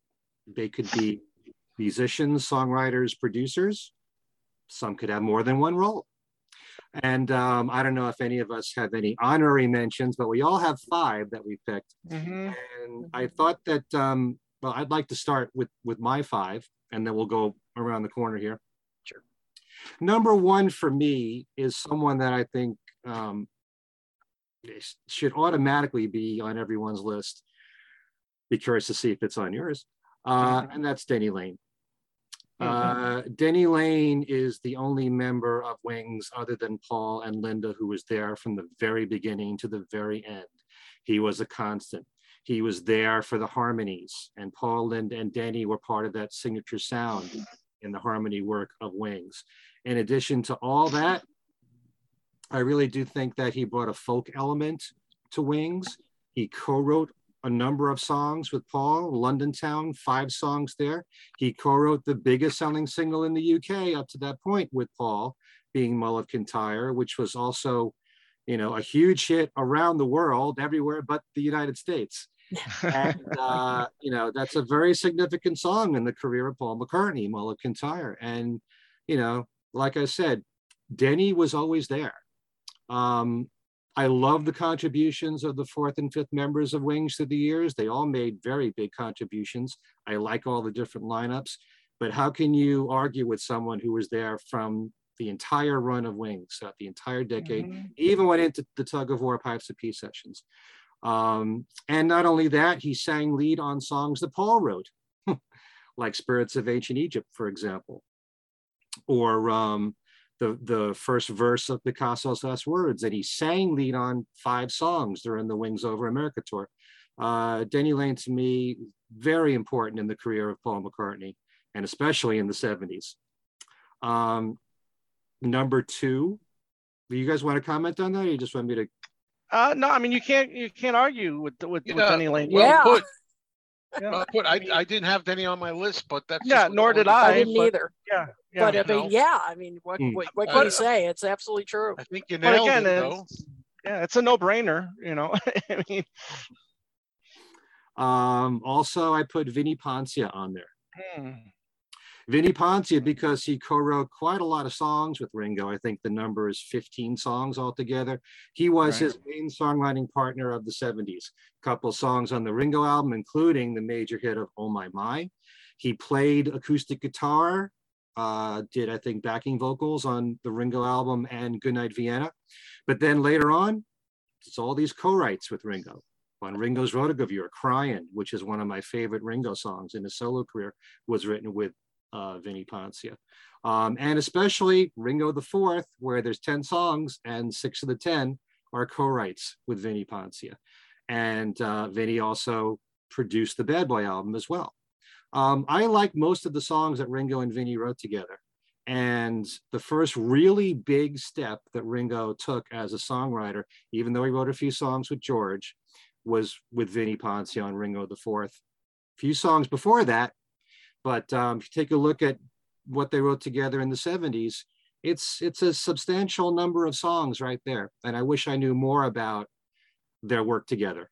They could be musicians, songwriters, producers. Some could have more than one role. And um, I don't know if any of us have any honorary mentions, but we all have five that we picked.
Mhm.
And I thought that, um, well, I'd like to start with with my five, and then we'll go around the corner here.
Sure.
Number one for me is someone that I think um, should automatically be on everyone's list. Be curious to see if it's on yours, uh, and that's Denny Laine. Uh, Denny Laine is the only member of Wings other than Paul and Linda who was there from the very beginning to the very end. He was a constant. He was there for the harmonies, and Paul, Linda, and Denny were part of that signature sound in the harmony work of Wings. In addition to all that, I really do think that he brought a folk element to Wings. He co-wrote a number of songs with Paul, London Town, five songs there. He co-wrote the biggest selling single in the UK up to that point with Paul, being Mull of Kintyre, which was also, you know, a huge hit around the world, everywhere but the United States. and uh, you know, that's a very significant song in the career of Paul McCartney, Mull of Kintyre. And you know, like I said, Denny was always there. Um, I love the contributions of the fourth and fifth members of Wings through the years. They all made very big contributions. I like all the different lineups, but how can you argue with someone who was there from the entire run of Wings, uh, the entire decade,
Mhm.
even went into the tug of war pipes of peace sessions. Um, and not only that, he sang lead on songs that Paul wrote, like Spirits of Ancient Egypt, for example, or um, the, the first verse of Picasso's Last Words. And he sang lead on five songs during the Wings Over America tour. Uh, Denny Laine, to me, very important in the career of Paul McCartney, and especially in the 70s. Um, number two, do you guys want to comment on that? Or you just want me to
Uh, no, I mean you can't you can't argue with with, with
Yeah,
Denny Laine.
Well
Yeah.
put.
Yeah.
Well put. I, I didn't have Denny on my list, but that's
Yeah, nor did I,
I didn't
but-
either.
Yeah, yeah.
But I mean,
know.
yeah, I mean, what,
Hmm.
what, what
But-
can you say? It's absolutely true.
I think you
But
nailed
again,
it though.
it's, yeah, it's a no-brainer. You know, I mean,
Um, also, I put Vinnie Poncia on there.
hmm.
Vinnie Poncia, because he co-wrote quite a lot of songs with Ringo. I think the number is 15 songs altogether. He was
Right.
his main songwriting partner of the 70s. A couple songs on the Ringo album, including the major hit of Oh My My. He played acoustic guitar, uh, did I think backing vocals on the Ringo album and Goodnight Vienna. But then later on, it's all these co-writes with Ringo. On Ringo's Rotogravure, Crying, which is one of my favorite Ringo songs in his solo career, was written with uh, Vinnie Poncia. Um, and especially Ringo the Fourth, where there's 10 songs and six of the 10 are co-writes with Vinnie Poncia. And uh, Vinnie also produced the Bad Boy album as well. Um, I like most of the songs that Ringo and Vinnie wrote together. And the first really big step that Ringo took as a songwriter, even though he wrote a few songs with George, was with Vinnie Poncia on Ringo the Fourth. A few songs before that, but um, if you take a look at what they wrote together in the 70s, it's it's a substantial number of songs right there. And I wish I knew more about their work together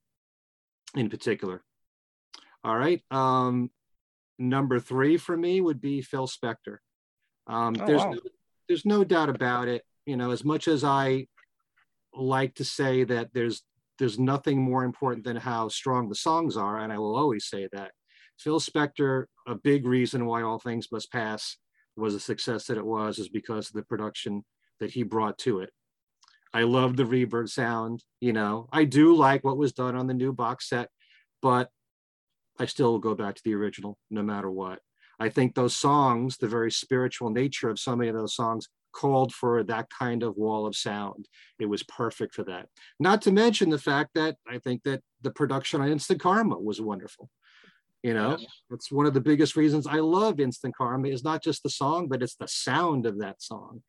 in particular. All right. Um, number three for me would be Phil Spector. Um,
Oh,
there's,
wow.
no, there's no doubt about it. You know, as much as I like to say that there's there's nothing more important than how strong the songs are, and I will always say that. Phil Spector, a big reason why All Things Must Pass was a success that it was, is because of the production that he brought to it. I love the reverb sound. You know, I do like what was done on the new box set, but I still go back to the original no matter what. I think those songs, the very spiritual nature of so many of those songs, called for that kind of wall of sound. It was perfect for that. Not to mention the fact that I think that the production on Instant Karma was wonderful. You know, it's one of the biggest reasons I love Instant Karma is not just the song, but it's the sound of that song.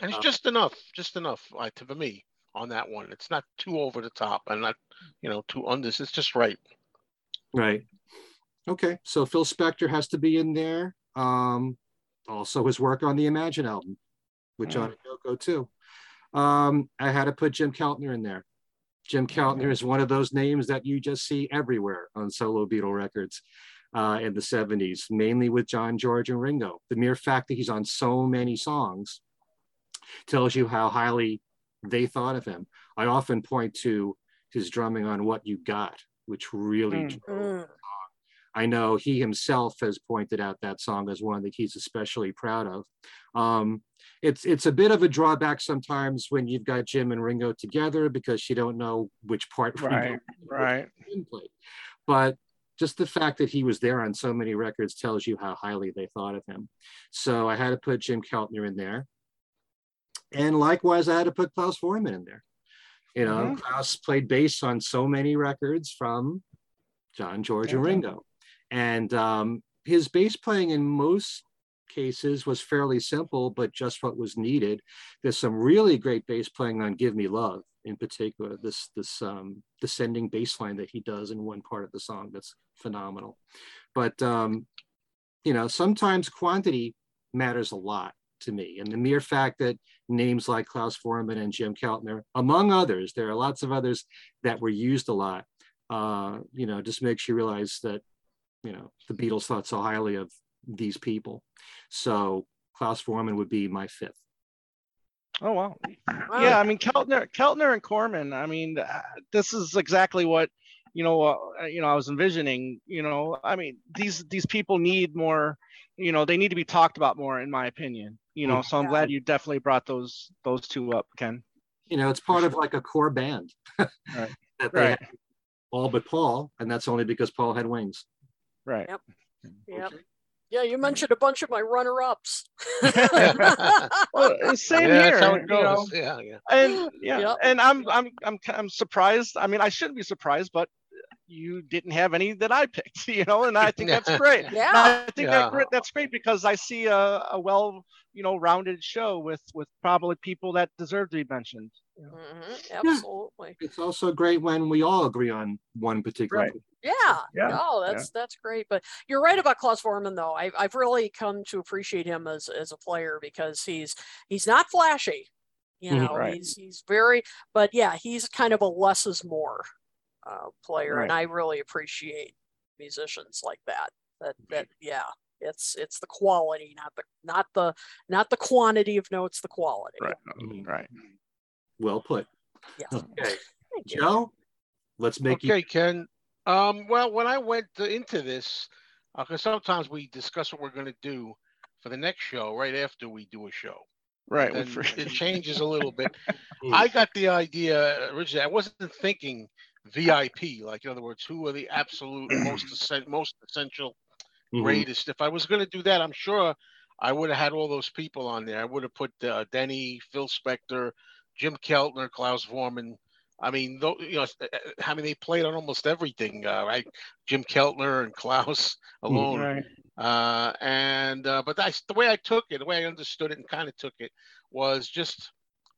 And it's
Uh,
just enough, just enough uh, to for me on that one. It's not too over the top and not, you know, too under. It's just right.
Right. Okay. So Phil Spector has to be in there. Um, also his work on the Imagine album with John and Yoko too. Um, I had to put Jim Keltner in there. Jim Keltner is one of those names that you just see everywhere on solo Beatle records uh, in the 70s, mainly with John, George, and Ringo. The mere fact that he's on so many songs tells you how highly they thought of him. I often point to his drumming on What You Got, which really
Mm.
drove
Mm.
I know he himself has pointed out that song as one that he's especially proud of. Um, it's it's a bit of a drawback sometimes when you've got Jim and Ringo together because you don't know which part Ringo
Right, right.
Played. But just the fact that he was there on so many records tells you how highly they thought of him. So I had to put Jim Keltner in there. And likewise, I had to put Klaus Voormann in there. You know,
Mhm.
Klaus played bass on so many records from John, George, and. Ringo. And um, his bass playing in most cases was fairly simple, but just what was needed. There's some really great bass playing on Give Me Love in particular, this, this um, descending bass line that he does in one part of the song that's phenomenal. But, um, you know, sometimes quantity matters a lot to me. And the mere fact that names like Klaus Voormann and Jim Keltner, among others, there are lots of others that were used a lot, uh, you know, just makes you realize that, you know, the Beatles thought so highly of these people. So Klaus Voormann would be my fifth.
Oh wow.
Wow.
Yeah, I mean Keltner, Keltner and Voormann. I mean, uh, this is exactly what you know. Uh, you know, I was envisioning. You know, I mean, these these people need more. You know, they need to be talked about more, in my opinion. You know, so I'm
Yeah.
glad you definitely brought those those two up, Ken.
You know, it's part of like a core band.
Right.
That they
Right.
had all but Paul, and that's only because Paul had wings.
Right.
Yep. Yep. Yeah, you mentioned a bunch of my runner-ups.
Well, same
yeah,
here.
that's how it
you know.
goes. Yeah, yeah.
and yeah,
Yep.
and I'm I'm I'm I'm surprised. I mean, I shouldn't be surprised, but you didn't have any that I picked, you know, and I think that's great. And
yeah.
I think
Yeah.
that, that's great because I see a, a well, you know, rounded show with with probably people that deserve to be mentioned.
Mhm, Absolutely.
It's also great when we all agree on one particular.
Right.
Yeah,
Yeah,
no, that's that's great. But you're right about Klaus Voormann, though. I've I've really come to appreciate him as as a player because he's he's not flashy. You
Mhm.
know,
Right.
he's he's very, but yeah, he's kind of a less is more uh, player, and I really appreciate musicians like that. That that yeah, it's it's the quality, not the not the not the quantity of notes, the quality.
Right.
Mhm.
Right.
Well put.
Yes.
Okay,
Thank you.
Joe, let's make you.
Okay, Ken. Um, well, when I went to- into this, because sometimes we discuss what we're going to do for the next show right after we do a show.
Right.
Then
for-
it changes a little bit.
Mm.
I got the idea originally. I wasn't thinking VIP, like in other words, who are the absolute most most essential
Mhm.
greatest. If I was going to do that, I'm sure I would have had all those people on there. I would have put uh, Denny, Phil Spector, Jim Keltner, Klaus Voormann. I mean, tho- you know, uh, uh, I mean, they played on almost everything, uh, right? Jim Keltner and Klaus alone.
right.
Uh, and uh, but that's the way I took it, the way I understood it and kind of took it was just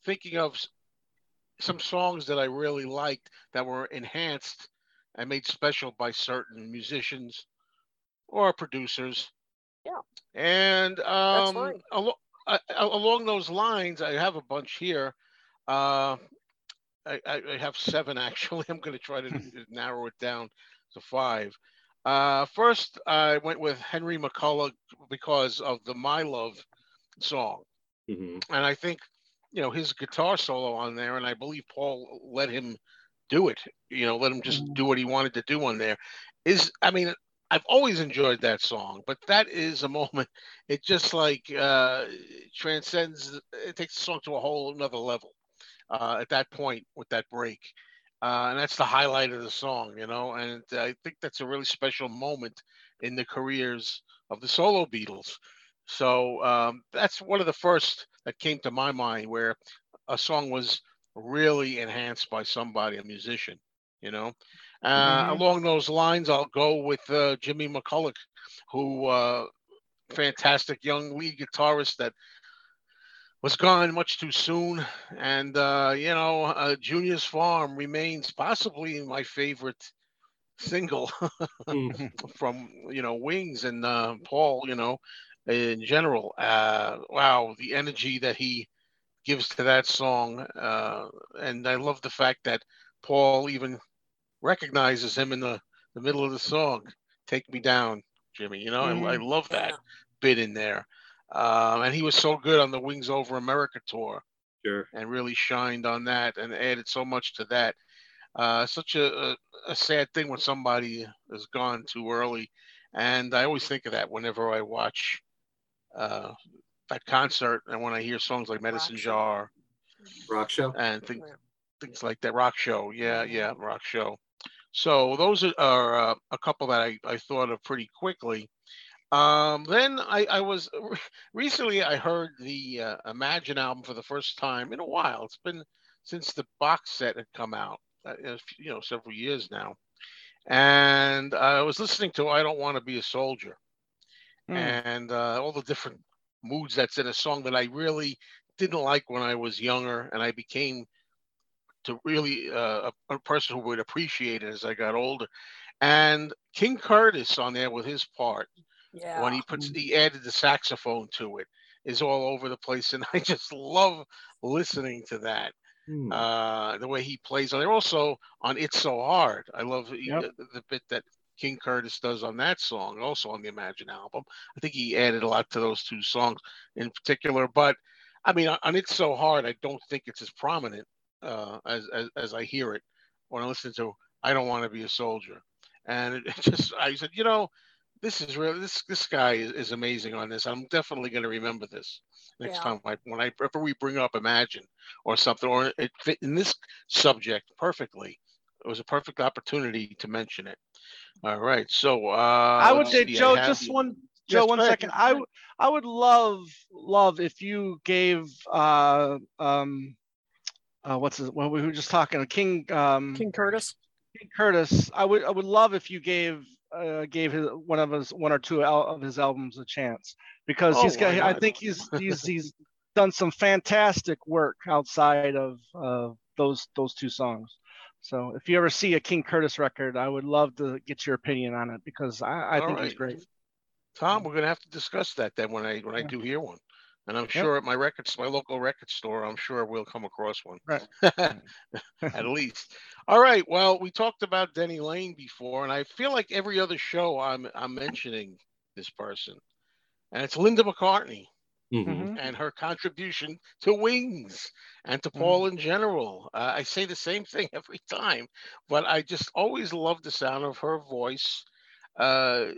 thinking of some songs that I really liked that were enhanced and made special by certain musicians or producers.
Yeah.
And um,
fine.
alo- uh, along those lines, I have a bunch here. Uh, I, I I have seven actually. I'm going to try to narrow it down to five. Uh, first, I went with Henry McCullough because of the My Love song.
Mhm.
And I think, you know, his guitar solo on there, and I believe Paul let him do it, you know, let him just do what he wanted to do on there. Is, I mean, I've always enjoyed that song, but that is a moment, it just like uh, transcends, it takes the song to a whole another level uh, at that point with that break. Uh, and that's the highlight of the song, you know, and I think that's a really special moment in the careers of the solo Beatles. So um, that's one of the first that came to my mind where a song was really enhanced by somebody, a musician, you know. Uh,
Mhm.
Along those lines, I'll go with uh, Jimmy McCulloch, who uh, fantastic young lead guitarist that was gone much too soon. And, uh, you know, uh, Junior's Farm remains possibly my favorite single
Mhm.
from, you know, Wings and uh, Paul, you know, in general. Uh, wow, the energy that he gives to that song. Uh, and I love the fact that Paul even recognizes him in the, the middle of the song. Take me down, Jimmy. You know, I, I love that
Yeah.
bit in there. Um, and he was so good on the Wings Over America tour
Sure.
and really shined on that and added so much to that. Uh, such a, a, a sad thing when somebody is gone too early. And I always think of that whenever I watch uh, that concert and when I hear songs like Medicine
Rock.
Jar
Rock show.
and things, things like that. Rock Show. Yeah, yeah, Rock Show. So those are, uh, a couple that I, I thought of pretty quickly. Um, then I, I was recently I heard the uh, Imagine album for the first time in a while. It's been since the box set had come out, uh, you know, several years now. And I was listening to I Don't Want to Be a Soldier
Mm.
and uh, all the different moods that's in a song that I really didn't like when I was younger, and I became to really uh, a, a person who would appreciate it as I got older. And King Curtis on there with his part
Yeah.
when he puts he added the saxophone to it is all over the place, and I just love listening to that.
Hmm.
Uh, the way he plays on there. Also on "It's So Hard," I love
Yep.
the, the bit that King Curtis does on that song. Also on the Imagine album, I think he added a lot to those two songs in particular. But I mean, on It's So Hard, I don't think it's as prominent uh, as, as as I hear it when I listen to I Don't Want to Be a Soldier. And it, it just, I said, you know, this is really this this guy is, is amazing on this. I'm definitely going to remember this next
Yeah.
time I when I if we bring up Imagine or something or it fit in this subject perfectly. It was a perfect opportunity to mention it. All right, so uh,
I would say,
see,
Joe,
have-
just one, Joe, one
go ahead.
I would, I would love, love if you gave, uh, um, uh, what's his, well, we were just talking, King, um,
King Curtis.
King Curtis. I would, I would love if you gave, uh, gave his one of his one or two al- of his albums a chance because
Oh,
he's got.
why
I think he's he's he's done some fantastic work outside of uh, those those two songs. So if you ever see a King Curtis record, I would love to get your opinion on it because I, I
All
think he's great.
Tom, we're gonna have to discuss that then when I when I do hear one. And I'm sure at my records, my local record store, I'm sure we'll come across one.
Right.
at least. All right. Well, we talked about Denny Laine before, and I feel like every other show I'm I'm mentioning this person, and it's Linda McCartney
Mhm.
Mhm.
and her contribution to Wings and to Paul in general. Uh, I say the same thing every time, but I just always love the sound of her voice. Uh,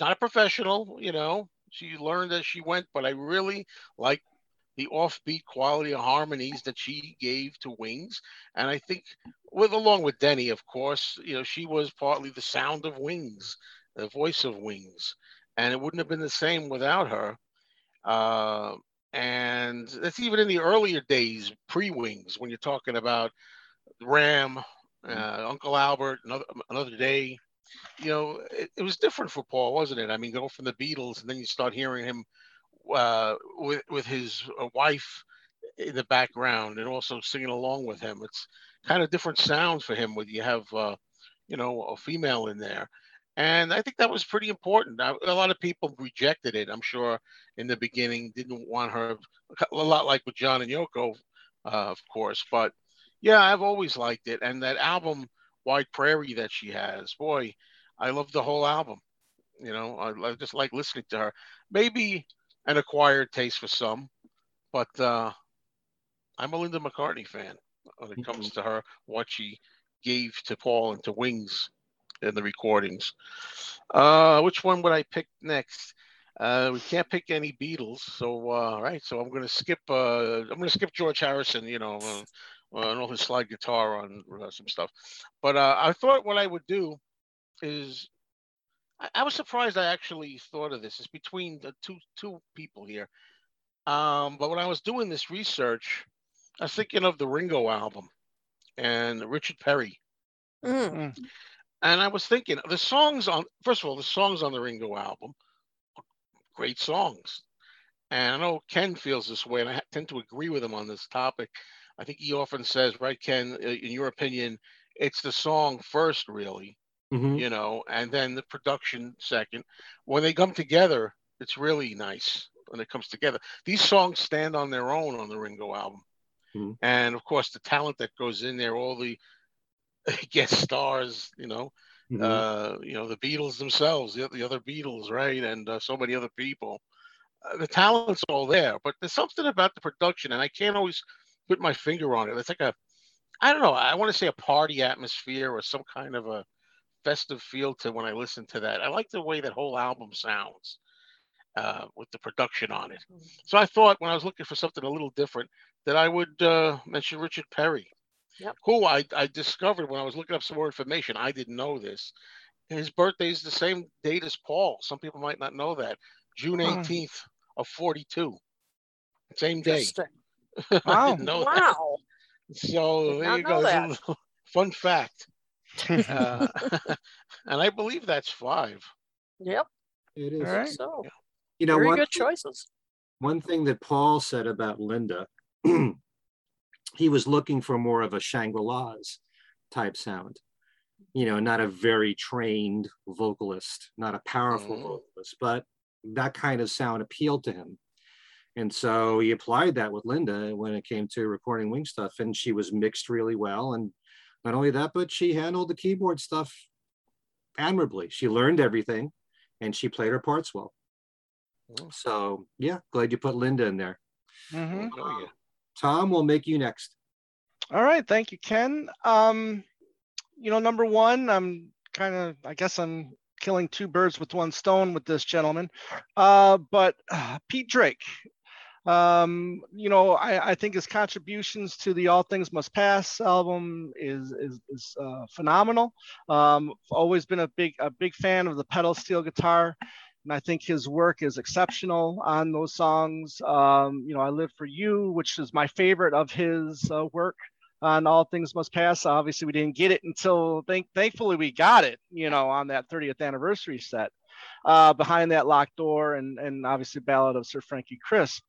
not a professional, you know. She learned as she went, but I really like the offbeat quality of harmonies that she gave to Wings. And I think, with along with Denny, of course, you know, she was partly the sound of Wings, the voice of Wings, and it wouldn't have been the same without her. Uh, and that's even in the earlier days, pre-Wings, when you're talking about Ram, uh, Uncle Albert, another another day. You know, it, it was different for Paul, wasn't it? I mean, go from the Beatles, and then you start hearing him uh, with with his uh, wife in the background, and also singing along with him. It's kind of different sound for him when you have, uh, you know, a female in there. And I think that was pretty important. Now, A lot of people rejected it. I'm sure in the beginning didn't want her a lot like with John and Yoko, uh, of course. But yeah, I've always liked it. And that album, Wide Prairie, that she has, boy, I love the whole album. You know, I, I just like listening to her. Maybe an acquired taste for some, but uh, I'm a Linda McCartney fan when it comes to her, what she gave to Paul and to Wings in the recordings. Uh, which one would I pick next? Uh, we can't pick any Beatles, so uh, all right. So I'm gonna skip. Uh, I'm gonna skip George Harrison. You know, uh, and all his slide guitar on uh, some stuff. But uh, I thought what I would do is, I, I was surprised I actually thought of this. It's between the two two people here. Um, but when I was doing this research, I was thinking of the Ringo album and Richard Perry.
Mm.
And I was thinking the songs on first of all, the songs on the Ringo album, great songs. And I know Ken feels this way, and I tend to agree with him on this topic. I think he often says, right, Ken, uh, in your opinion, it's the song first, really,
Mhm.
you know, and then the production second. When they come together, it's really nice when it comes together. These songs stand on their own on the Ringo album.
Mhm.
And of course, the talent that goes in there, all the guest stars, you know,
Mhm.
uh, you know, the Beatles themselves, the, the other Beatles, right, and uh, so many other people. Uh, the talent's all there, but there's something about the production, and I can't always put my finger on it. It's like a, I don't know, I want to say a party atmosphere or some kind of a festive feel to when I listen to that. I like the way that whole album sounds uh, with the production on it. So I thought when I was looking for something a little different that I would uh, mention Richard Perry,
Yep.
who I, I discovered when I was looking up some more information. I didn't know this. His birthday is the same date as Paul. Some people might not know that. June
Hmm.
18th of 42. Same day.
Interesting.
I
Wow.
didn't know that.
Wow.
So there you go. There's a
that.
little fun fact. Uh, and I believe that's five.
Yep.
It is.
All right.
So
You know,
very
one,
good choices.
one thing that Paul said about Linda, he was looking for more of a Shangri-La's type sound. You know, not a very trained vocalist, not a powerful
Mhm.
vocalist, but that kind of sound appealed to him. And so he applied that with Linda when it came to recording Wing stuff, and she was mixed really well. And not only that, but she handled the keyboard stuff admirably. She learned everything and she played her parts well. So yeah, glad you put Linda in there.
Mhm.
Oh, yeah.
Tom will make you next.
All right, thank you, Ken. Um, you know, number one, I'm kind of, I guess I'm killing two birds with one stone with this gentleman. Uh, but uh, Pete Drake, um, you know, I, I think his contributions to the All Things Must Pass album is is, is uh, phenomenal. Um, always been a big a big fan of the pedal steel guitar. And I think his work is exceptional on those songs. Um, you know, I Live for You, which is my favorite of his uh, work on All Things Must Pass. Obviously, we didn't get it until thank, thankfully we got it, you know, on that 30th anniversary set. Uh, behind that locked door, and and obviously Ballad of Sir Frankie Crisp.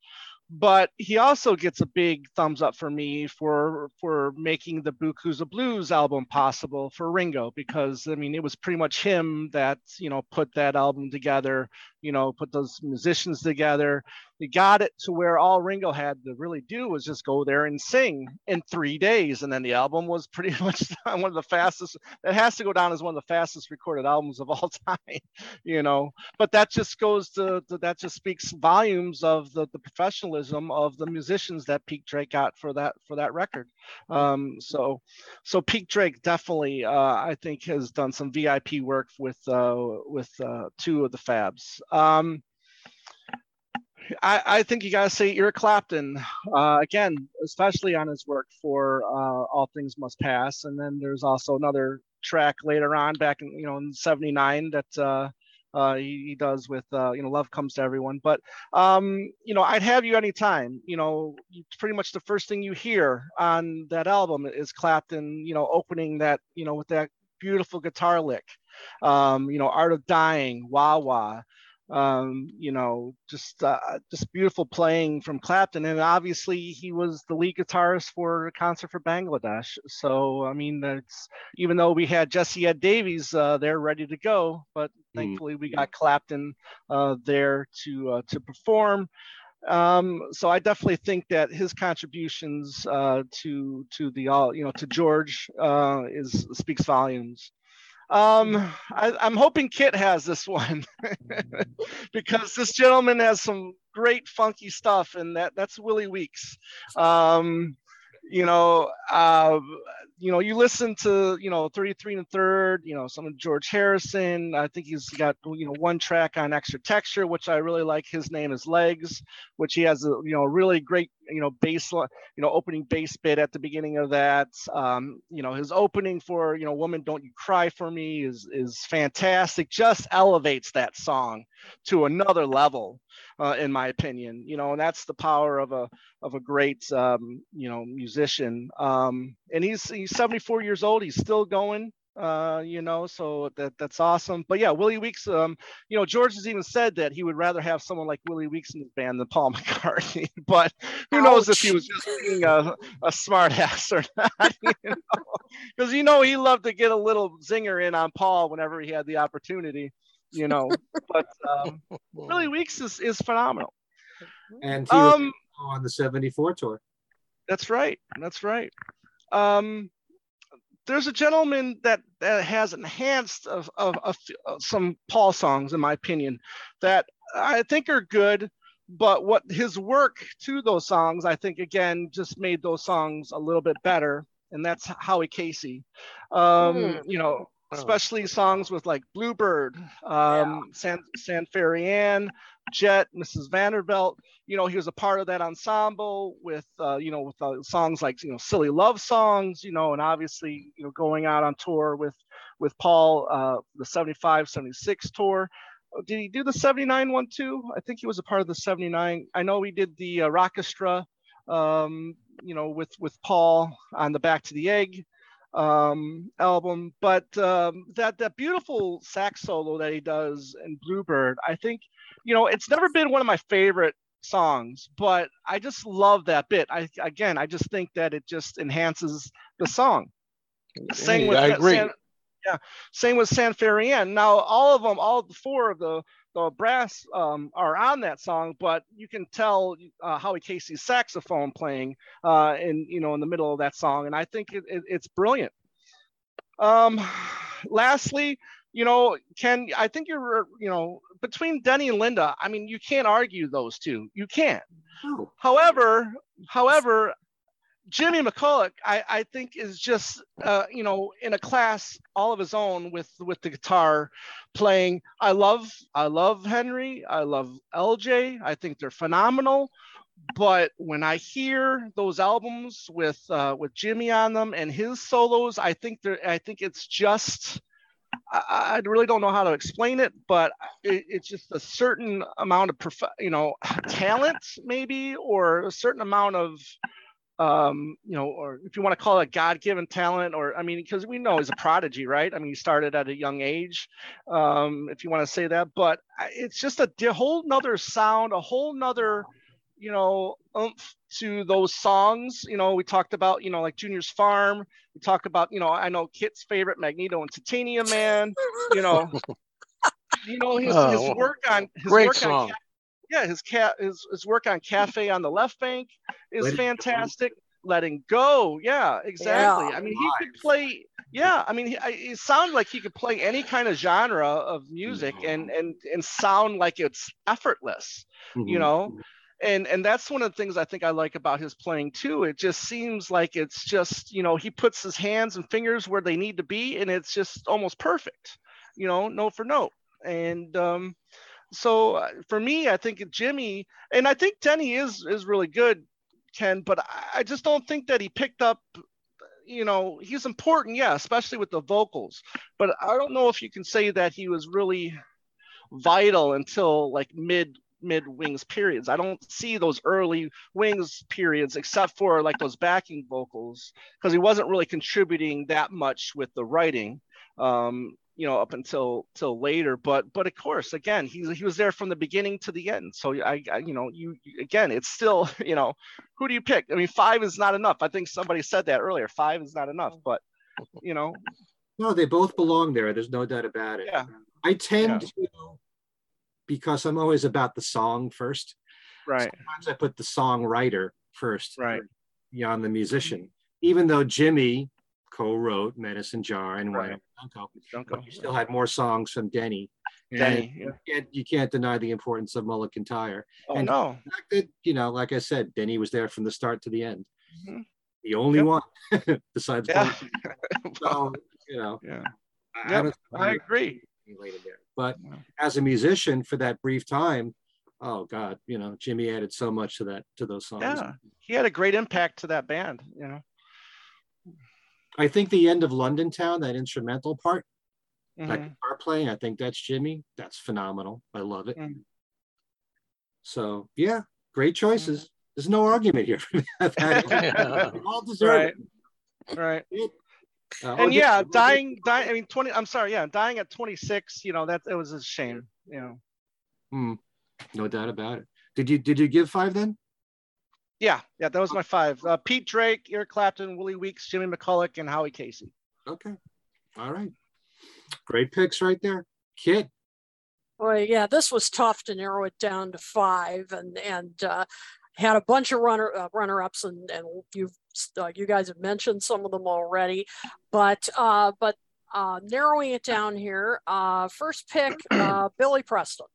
But he also gets a big thumbs up for me for for making the Beaucoups of Blues album possible for Ringo because I mean it was pretty much him that you know put that album together, you know put those musicians together, we got it to where all Ringo had to really do was just go there and sing in three days. And then the album was pretty much one of the fastest, it has to go down as one of the fastest recorded albums of all time, you know. But that just goes to, to that just speaks volumes of the, the professionalism of the musicians that Pete Drake got for that for that record. Um, so so Pete Drake definitely uh, I think has done some VIP work with uh, with uh, two of the Fabs. Um, I, I think you got to say Eric Clapton uh, again, especially on his work for uh, All Things Must Pass, and then there's also another track later on, back in you know in '79 that uh, uh, he, he, does with uh, you know Love Comes to Everyone. But um, you know, I'd have you anytime. You know, pretty much the first thing you hear on that album is Clapton, you know, opening that you know with that beautiful guitar lick. Um, you know, Art of Dying, Wah Wah um, you know, just uh, just beautiful playing from Clapton, and obviously he was the lead guitarist for a concert for Bangladesh. So I mean, it's even though we had Jesse Ed Davis uh, there ready to go, but mm-hmm. thankfully we got Clapton uh, there to uh, to perform. Um, so I definitely think that his contributions uh, to to the all you know to George uh, is speaks volumes. Um, I, am hoping Kit has this one because this gentleman has some great funky stuff, and that that's Willie Weeks. Um, you know, uh, you know, you listen to, you know, 33 and third, you know, some of George Harrison. I think he's got, you know, one track on extra texture, which I really like. His name is Legs, which he has a, you know, really great, you know, bass, you know, opening bass bit at the beginning of that. Um, you know, his opening for, you know, Woman Don't You Cry for Me is is fantastic. Just elevates that song to another level uh, in my opinion. You know, and that's the power of a of a great um, you know musician. Um, and he's he's 74 years old. He's still going. Uh, you know, so that that's awesome. But yeah, Willie Weeks. Um, you know, George has even said that he would rather have someone like Willie Weeks in his band than Paul McCartney. but who Ouch. knows if he was just being a, a smart ass or not? You know, because you know he loved to get a little zinger in on Paul whenever he had the opportunity you know. but um, Willie Weeks is, is phenomenal.
And he was um, on the 74 tour.
That's right. That's right. Um, there's a gentleman that, that has enhanced of, of, of, of some Paul songs, in my opinion, that I think are good but what his work to those songs, I think again just made those songs a little bit better, and that's Howie Casey. Um, mm. You know, Oh. Especially songs with like Bluebird, um, yeah. San San Ferry Anne, Jet, Mrs. Vanderbilt. You know, he was a part of that ensemble with uh, you know with uh, songs like you know silly love songs. You know, and obviously you know going out on tour with with Paul, uh, the 75, 76 tour. Oh, did he do the 79 one too? I think he was a part of the 79. I know he did the uh, Rockestra, um, you know, with with Paul on the Back to the Egg um, album. But um, that that beautiful sax solo that he does in Bluebird, I think, you know, it's never been one of my favorite songs, but I just love that bit. I again, I just think that it just enhances the song.
Same with I agree.
Yeah, same with San Ferry Anne. Now, all of them, all four of the the brass um, are on that song, but you can tell uh, Howie Casey's saxophone playing uh, in you know in the middle of that song, and I think it, it, it's brilliant. Um, lastly, you know, Ken, I think you're you know between Denny and Linda, I mean, you can't argue those two. You can't.
No.
However, however, Jimmy McCulloch, I, I think is just uh, you know in a class all of his own with with the guitar playing. I love I love Henry. I love LJ. I think they're phenomenal. But when I hear those albums with uh, with Jimmy on them and his solos, I think they're I think it's just I, I really don't know how to explain it, but it, it's just a certain amount of prof- you know talent maybe or a certain amount of um, you know, or if you want to call it God-given talent, or I mean, because we know he's a prodigy, right? I mean, he started at a young age, um, if you want to say that. But it's just a whole nother sound, a whole nother, you know, oomph to those songs. You know, we talked about, you know, like Junior's Farm. We talked about, you know, I know Kit's favorite Magneto and Titanium Man. You know, you know his,
Oh,
his work on his
Great
work on
song.
Yeah, his cat his, his work on Cafe on the Left Bank is
Letting Go.
fantastic. Letting go, yeah, exactly.
Yeah.
I mean, he could play. Yeah, I mean, he, I, it sounded like he could play any kind of genre of music and and and sound like it's effortless, you
Mhm.
know. And and that's one of the things I think I like about his playing too. It just seems like it's just you know he puts his hands and fingers where they need to be, and it's just almost perfect, you know, note for note. And um, so uh, for me, I think Jimmy and I think Denny is is really good, Ken. But I- just don't think that he picked up. You know, he's important, yeah, especially with the vocals. But I don't know if you can say that he was really vital until like mid mid wings periods. I don't see those early wings periods except for like those backing vocals because he wasn't really contributing that much with the writing. Um, you know, up until till later. But but of course, again, he he was there from the beginning to the end. So I, I you know, you you- again, it's still you know, who do you pick? I mean, five is not enough. I think somebody said that earlier. Five is not enough. But you know,
No, they both belong there. There's no doubt about it.
Yeah.
I tend
Yeah.
to, because I'm always about the song first.
right,
Sometimes I put the songwriter first,
right,
beyond the musician. Even though Jimmy co-wrote Medicine Jar and
Right.
Why Don't Go,
don't go.
but you still had more songs from Denny.
Denny.
And
yeah.
you, can't, you can't deny the importance of Mull of Kintyre.
Oh
and-
no.
That, you know, like I said, Denny was there from the start to the end.
Mhm.
The only
Yep.
one besides
Yeah.
So, you know,
yeah.
I,
Yep, I agree.
But
Yeah.
as a musician for that brief time, oh God, you know, Jimmy added so much to that to those songs.
Yeah. He had a great impact to that band, you know.
I think the end of London Town, that instrumental part, that
Mhm.
guitar playing, I think that's Jimmy. That's phenomenal. I love it.
Mm.
So yeah, great choices. There's no argument here.
Yeah.
All deserve
Right. Right.
it. Uh, oh,
And yeah,
just-
dying, dying. I mean, twenty. I'm sorry. Yeah, dying at 26. You know that it was a shame. You know.
Hmm, no doubt about it. Did you did you give five then?
Yeah, yeah. That was my five. Uh, Pete Drake, Eric Clapton, Willie Weeks, Jimmy McCulloch, and Howie Casey.
Okay. All right. Great picks right there. Kit.
Well, yeah, this was tough to narrow it down to five, and and uh, had a bunch of runner uh, runner ups, and and you've uh, you guys have mentioned some of them already, but uh, but uh, narrowing it down here, uh, first pick uh, Billy Preston.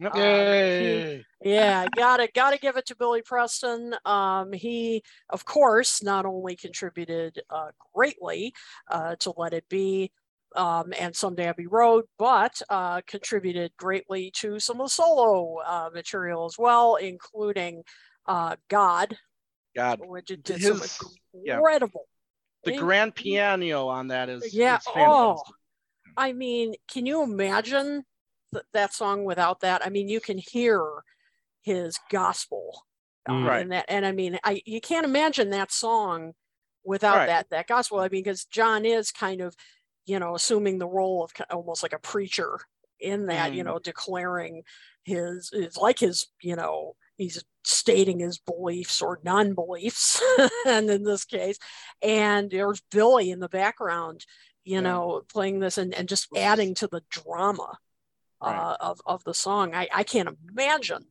Yep.
Uh, he- yeah, gotta gotta give it to Billy Preston. Um, he, of course, not only contributed uh, greatly uh, to Let It Be um, and Someday Abbey Road, but uh, contributed greatly to some of the solo uh, material as well, including uh, God,
God,
which did some
His- yeah.
incredible.
the
in-
grand piano on that is
Yeah,
is fantastic.
I mean, can you imagine th- that song without that? I mean, you can hear his gospel, uh,
Mm.
Right.
And that, and I mean, I you can't imagine that song without
Right.
that that gospel. I mean, because John is kind of, you know, assuming the role of almost like a preacher in that, you
Mm.
know, declaring his is like his, you know, he's stating his beliefs or non-beliefs, and in this case, and there's Billy in the background you
Yeah.
know, playing this and, and just adding to the drama uh, of, of the song. I, I can't imagine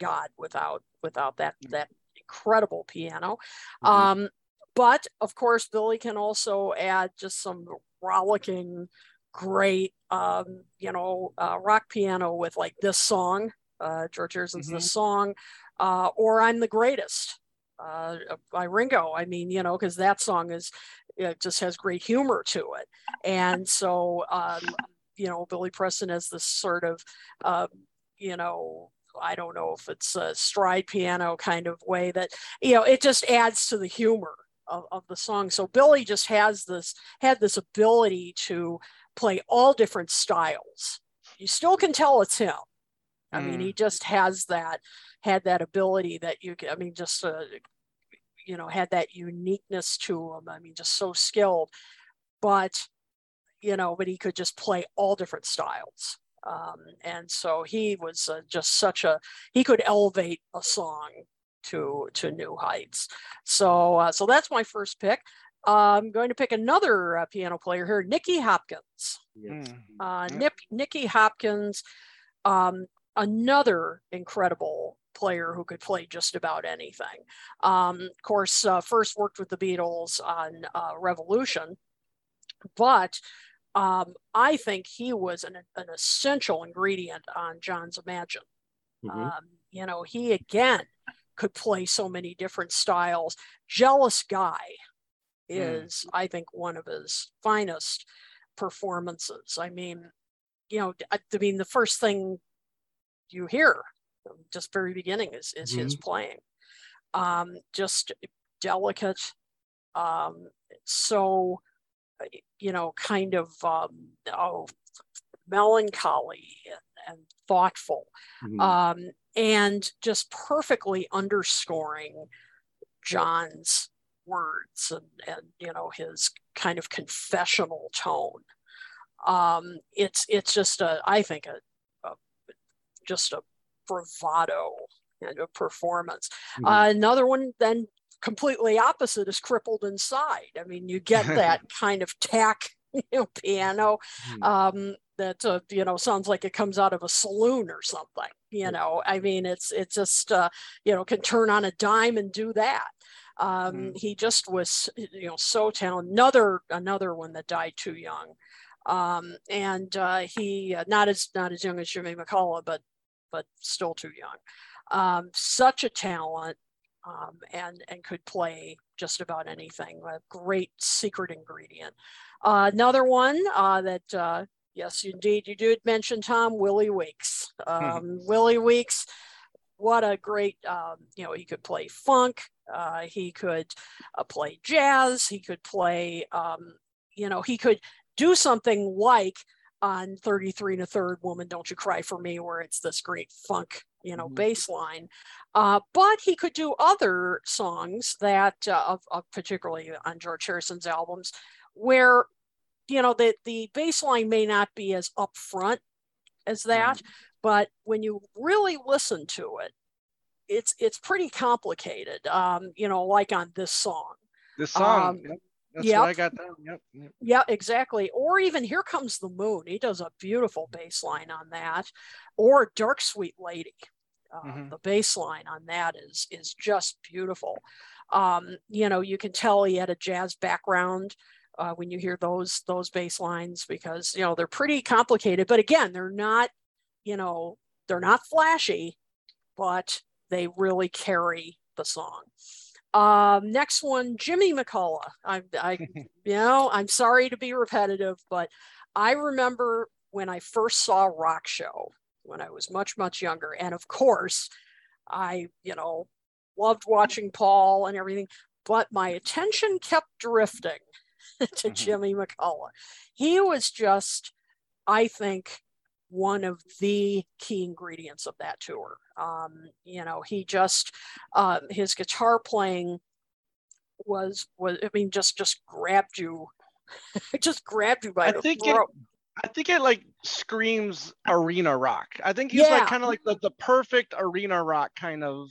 God without without that
Mm.
that incredible piano.
Mhm.
Um, but of course, Billy can also add just some rollicking great, um, you know, uh, rock piano with like this song, uh, George Harrison's
Mhm.
this song, uh, or I'm the greatest uh, by Ringo. I mean, you know, because that song is it just has great humor to it, and so um, you know, Billy Preston has this sort of, um, you know. I don't know if it's a stride piano kind of way that, you know, it just adds to the humor of, of the song. So Billy just has this, had this ability to play all different styles. You still can tell it's him. I mean, he just has that, had that ability that you, I mean, just, uh, you know, had that uniqueness to him. I mean, just so skilled, but, you know, but he could just play all different styles. Um, and so he was uh, just such a, he could elevate a song to, to new heights. So, uh, so that's my first pick. Uh, I'm going to pick another uh, piano player here, Nicky Hopkins.
Mm.
Uh,
Yep.
Nip, Nicky Hopkins, um, another incredible player who could play just about anything. Um, of course, uh, first worked with the Beatles on uh, Revolution, but um, I think he was an, an essential ingredient on John's Imagine.
Mhm.
Um, you know, he again could play so many different styles. Jealous Guy
Mm.
is, I think, one of his finest performances. I mean, you know, I, I mean, the first thing you hear, just very beginning, is is his playing. Um, just delicate, um, so you know, kind of um, oh, melancholy and, and thoughtful
Mhm.
um, and just perfectly underscoring John's words and, and you know his kind of confessional tone. Um, it's it's just a I think a, a just a bravado and a performance.
Mhm.
Uh, another one then completely opposite is crippled inside. I mean, you get that kind of tack you know, piano
Mhm.
um, that uh, you know sounds like it comes out of a saloon or something. You know, I mean, it's it's just uh, you know can turn on a dime and do that. Um,
Mm.
He just was you know so talented. Another another one that died too young, um, and uh, he uh, not as not as young as Jimmy McCulloch, but but still too young. Um, such a talent. Um, and and could play just about anything. A great secret ingredient. Uh, another one uh, that uh, yes, indeed, you did mention Tom Willie Weeks. Um, Willie Weeks, what a great um, you know he could play funk. Uh, he could uh, play jazz. He could play um, you know he could do something like on 33 and a third woman don't you cry for me where it's this great funk you know
Mhm.
bass line uh, but he could do other songs that uh, of, of particularly on george harrison's albums where you know the the bass line may not be as upfront as that but when you really listen to it it's it's pretty complicated um you know like on this song
This song.
Um,
That's
yep.
what I got down. Yep. yep.
yeah, exactly. Or even Here Comes the Moon. He does a beautiful bass line on that. Or Dark Sweet Lady. Uh,
Mhm.
The bass line on that is is just beautiful. Um, you know, you can tell he had a jazz background uh, when you hear those those bass lines because you know they're pretty complicated. But again, they're not, you know, they're not flashy, but they really carry the song. Um, next one, Jimmy McCulloch. I, I you know, I'm sorry to be repetitive, but I remember when I first saw Rock Show when I was much, much younger. And of course, I, you know, loved watching Paul and everything, but my attention kept drifting to
Mhm.
Jimmy McCulloch. He was just, I think, one of the key ingredients of that tour. Um, you know, he just, uh, his guitar playing was was I mean just just grabbed you, it just grabbed you by
I
the
think it-
throat.
I think it like screams arena rock. I think he's
Yeah.
like kind of like the, the perfect arena rock kind of,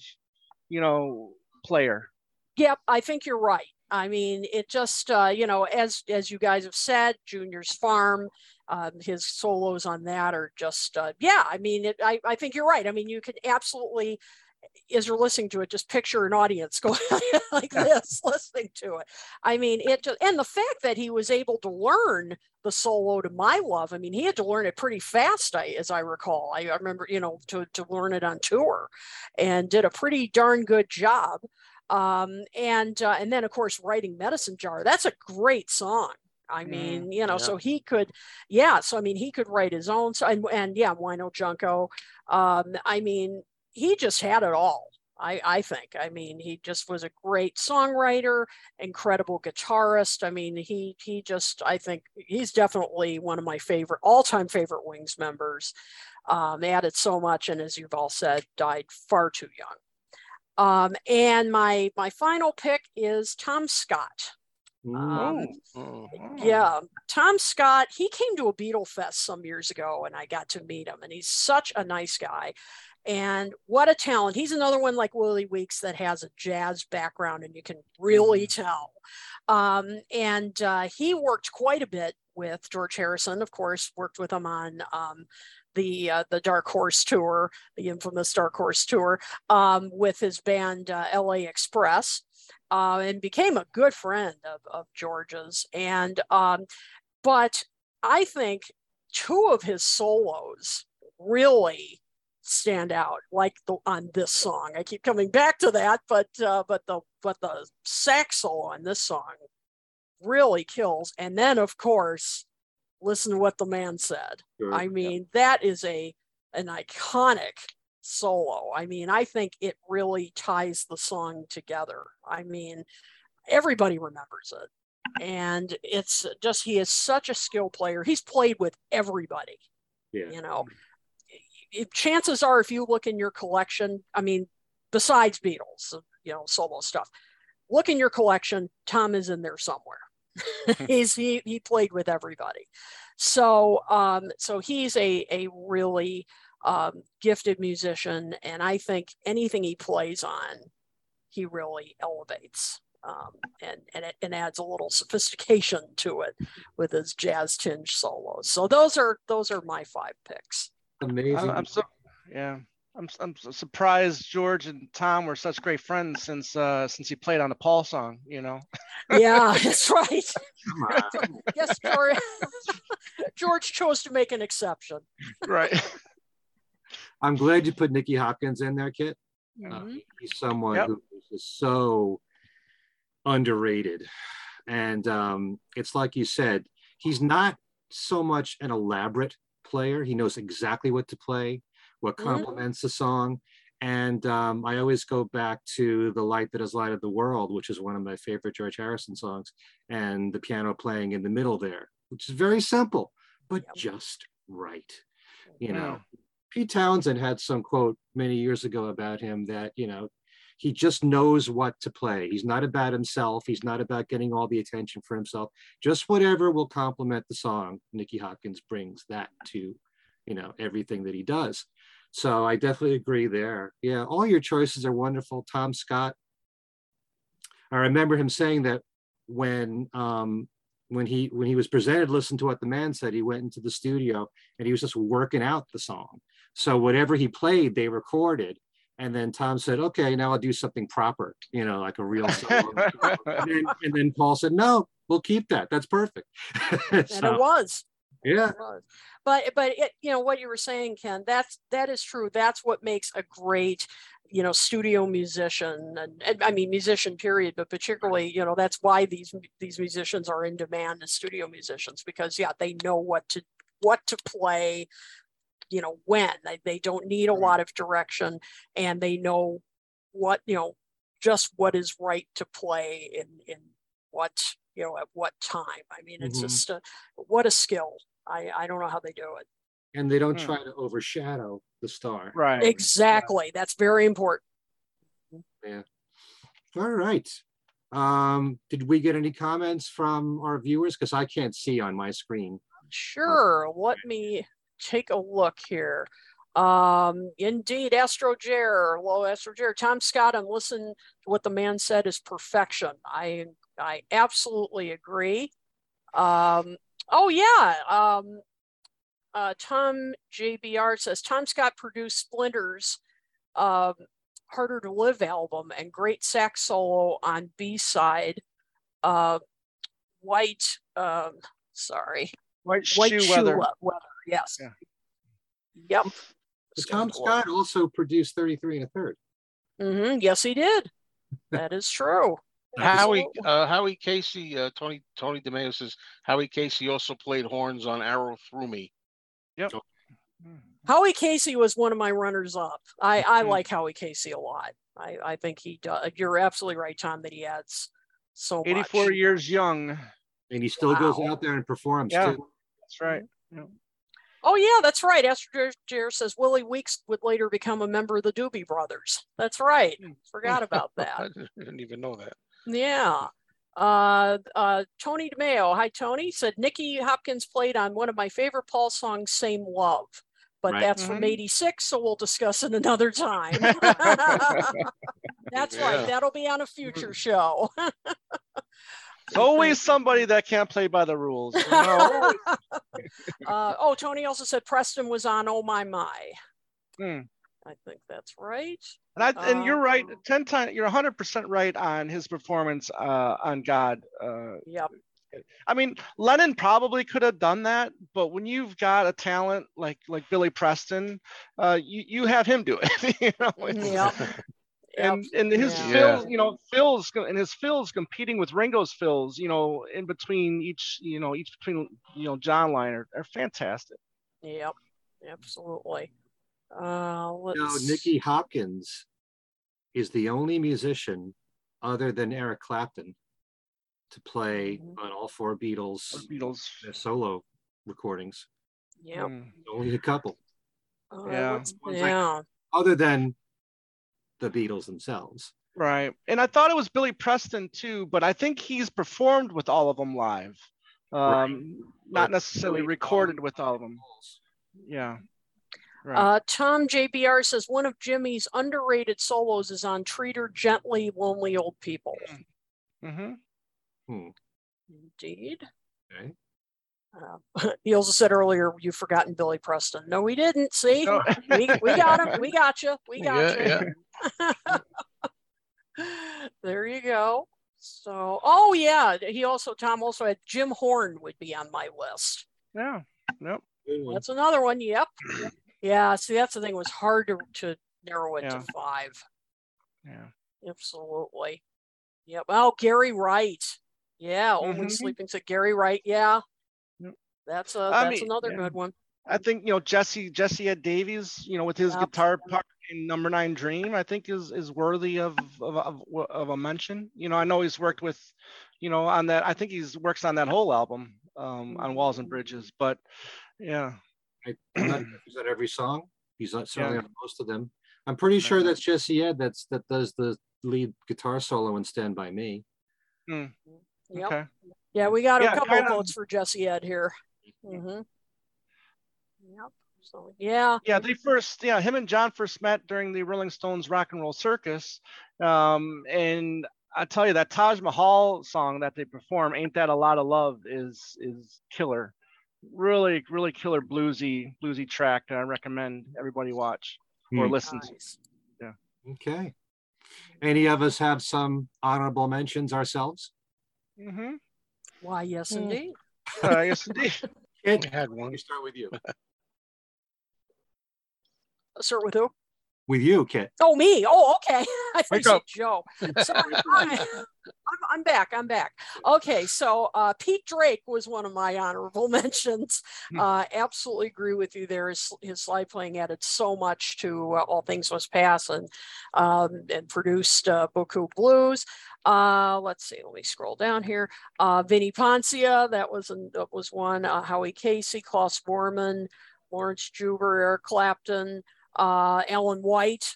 you know, player.
Yep, I think you're right. I mean, it just uh, you know, as as you guys have said, Junior's Farm, um, his solos on that are just uh, yeah. I mean, it, I I think you're right. I mean, you could absolutely as you're listening to it, just picture an audience going like this, listening to it. I mean, it just, and the fact that he was able to learn the solo to my love. I mean, he had to learn it pretty fast, I, as I recall. I, I remember, you know, to, to learn it on tour and did a pretty darn good job. Um, and, uh, and then of course, writing medicine jar, that's a great song. I mean, mm, you know, yeah. so he could, yeah. So I mean, he could write his own. So and, and yeah, Wino Junko. Um, I mean, he just had it all. I, I think. I mean, he just was a great songwriter, incredible guitarist. I mean, he he just I think he's definitely one of my favorite all-time favorite Wings members. Um, added so much, and as you've all said, died far too young. Um, and my my final pick is Tom Scott. Um, oh. yeah, Tom Scott, he came to a Beatle Fest some years ago and I got to meet him, and he's such a nice guy. And what a talent. He's another one like Willie Weeks that has a jazz background and you can really mm-hmm. tell. Um, and uh, he worked quite a bit with George Harrison, of course, worked with him on um, the uh, the Dark Horse tour, the infamous Dark Horse tour, um, with his band uh, LA Express, uh, and became a good friend of, of George's. And um, but I think two of his solos really stand out like the on this song i keep coming back to that but uh, but the but the sax solo on this song really kills and then of course listen to what the man said sure. i mean yeah. that is a an iconic solo i mean i think it really ties the song together i mean everybody remembers it and it's just he is such a skill player he's played with everybody yeah. you know chances are, if you look in your collection, I mean, besides Beatles, you know, solo stuff, look in your collection. Tom is in there somewhere. he's he he played with everybody, so um, so he's a a really um, gifted musician, and I think anything he plays on, he really elevates. Um, and and it and adds a little sophistication to it with his jazz tinge solos. So those are those are my five picks.
Amazing.
I'm so yeah. I'm, I'm surprised George and Tom were such great friends since uh, since he played on the Paul song, you know.
yeah, that's right. yes, George. George chose to make an exception.
right.
I'm glad you put Nicky Hopkins in there, Kit. Uh, mm-hmm. Uh, he's someone yep. who is so underrated, and um, it's like you said, he's not so much an elaborate player. He knows exactly what to play, what mm-hmm. complements mm-hmm. the song. And um, I always go back to The Light That Has Lighted the World, which is one of my favorite George Harrison songs, and the piano playing in the middle there, which is very simple, but yep. just right. You know, Pete Townshend had some quote many years ago about him that, you know, he just knows what to play. He's not about himself. He's not about getting all the attention for himself. Just whatever will complement the song. Nicky Hopkins brings that to, you know, everything that he does. So I definitely agree there. Yeah, all your choices are wonderful. Tom Scott. I remember him saying that when um, when he when he was presented, listen to what the man said. He went into the studio and he was just working out the song. So whatever he played, they recorded and then Tom said, okay, now I'll do something proper, you know, like a real song. and, then, and, then, Paul said, no, we'll keep that. That's perfect.
so, and it was.
Yeah. It
was. But, but it, you know, what you were saying, Ken, that's, that is true. That's what makes a great, you know, studio musician and, and I mean, musician period, but particularly, you know, that's why these, these musicians are in demand as studio musicians because yeah, they know what to, what to play, you know when they, they don't need a lot of direction and they know what you know just what is right to play in in what you know at what time. I mean it's mm-hmm. just a, what a skill. I i don't know how they do it.
And they don't hmm. try to overshadow the star.
Right.
Exactly. Yeah. that's very important.
Yeah. All right. Um did we get any comments from our viewers? Because i can't see on my screen.
Sure. Let me take a look here. Um, indeed, Astro Jer, low Astro Jer, Tom Scott, and listen to what the man said is perfection. I I absolutely agree. Um, oh yeah. Um, uh, Tom JBR says Tom Scott produced Splinters. Um, Harder to Live album and great sax solo on B side. Uh, white, um, sorry,
White,
white
shoe,
shoe
weather.
weather. Yes.
Yeah.
Yep.
But Tom Scott also produced 33 and a third.
hmm Yes, he did. That is true.
Howie uh, Howie Casey, uh, Tony Tony DeMeo says Howie Casey also played horns on Arrow Through Me. Yep.
Howie Casey was one of my runners up. I, I like Howie Casey a lot. I, I think he does. You're absolutely right, Tom, that he adds so much.
84 years young.
And he still goes out there and performs
Yeah.
too.
That's right.
Oh yeah, that's right. Astro Jer says Willie Weeks would later become a member of the Doobie Brothers. That's right.
Hmm.
Forgot about that.
I didn't even know that.
Yeah. Uh, uh, Tony DeMeo. Hi, Tony. Said Nicky Hopkins played on one of my favorite Paul songs, "Same Love," but
Right.
that's from
Mhm.
'86, so we'll discuss it another time. that's
Yeah.
right. That'll be on a future show.
It's always somebody that can't play by the rules. you know?
uh, oh, Tony also said Preston was on Oh My My.
Hmm.
I think that's right.
And I and you're right.
Um,
Ten times you're 100 percent right on his performance uh, on God. Uh,
Yep.
I mean, Lennon probably could have done that, but when you've got a talent like like Billy Preston, uh, you you have him do it. you know,
Yep.
And and his
Yeah.
fills, you know, fills and his fills competing with Ringo's fills, you know, in between each, you know, each between you know John line are, are fantastic.
Yep. Absolutely. Uh, let's.
You know, Nicky Hopkins is the only musician other than Eric Clapton to play
Mhm.
on all four Beatles
The Beatles.
solo recordings.
Yeah,
Mm.
Only a couple,
Uh,
Yeah.
let's-
like-
yeah.
other than the Beatles themselves.
Right. And I thought it was Billy Preston too, but I think he's performed with all of them live. Um, not
But
necessarily
really
recorded with all of them. Yeah. Right.
Uh, Tom JBR says one of Jimmy's underrated solos is on Treat Her Gently, Lonely Old People.
mm-hmm
Indeed.
Okay.
Uh, he also said earlier, you've forgotten Billy Preston. No, we didn't. See,
No.
we, we got him. We got you. We got
Yeah,
you. there you go. So, oh yeah, he also Tom also had Jim Horn would be on my list.
yeah. Nope.
That's another one. Yep. Yeah. See, that's the thing. It was hard to, to narrow it
Yeah.
to five.
Yeah.
Absolutely. Yep. Oh, Gary Wright. Yeah. Only
Mhm.
sleeping to Gary Wright. Yeah.
Yep.
That's a
I
that's
mean,
another
yeah.
good one.
I think you know Jesse Jesse Ed Davis, you know, with his guitar part in Number Nine Dream, I think is is worthy of of, of of a mention. You know, I know he's worked with, you know, on that. I think he's works on that whole album, um, on Walls and Bridges. But yeah,
I, I'm not sure if he's on every song. He's not certainly
Yeah.
on most of them. I'm pretty sure
Okay.
that's Jesse Ed that's that does the lead guitar solo in Stand By Me.
Yep.
okay,
Yeah, we got
Yeah,
a couple of
kinda-
votes for Jesse Ed here. Hmm Yep. So yeah.
yeah, they first, yeah, him and John first met during the Rolling Stones Rock and Roll Circus, um, and I tell you that Taj Mahal song that they perform, "Ain't That a Lot of Love," is is killer. Really, really killer bluesy bluesy track that I recommend everybody watch or
Hmm.
listen to.
Nice.
Okay. Any of us have some honorable mentions ourselves?
Mm-hmm.
Why, yes,
Mm.
indeed.
Uh, yes, indeed.
Kit,
I had
let
one.
me start with you.
Start with who?
With you, Kit.
Oh, me. Oh, okay. I
Wake
think you
up.
Joe. Sorry. I'm, back. I'm back. Okay. So uh, Pete Drake was one of my honorable mentions.
Hmm.
Uh, absolutely agree with you there. His, his slide playing added so much to uh, All Things Must Pass and, um, and produced uh, Beaucoups Blues. Uh, let's see. Let me scroll down here. Uh, Vinnie Poncia, that was, an, that was one. Uh, Howie Casey, Klaus Voormann, Laurence Juber, Eric Clapton, uh, Alan White,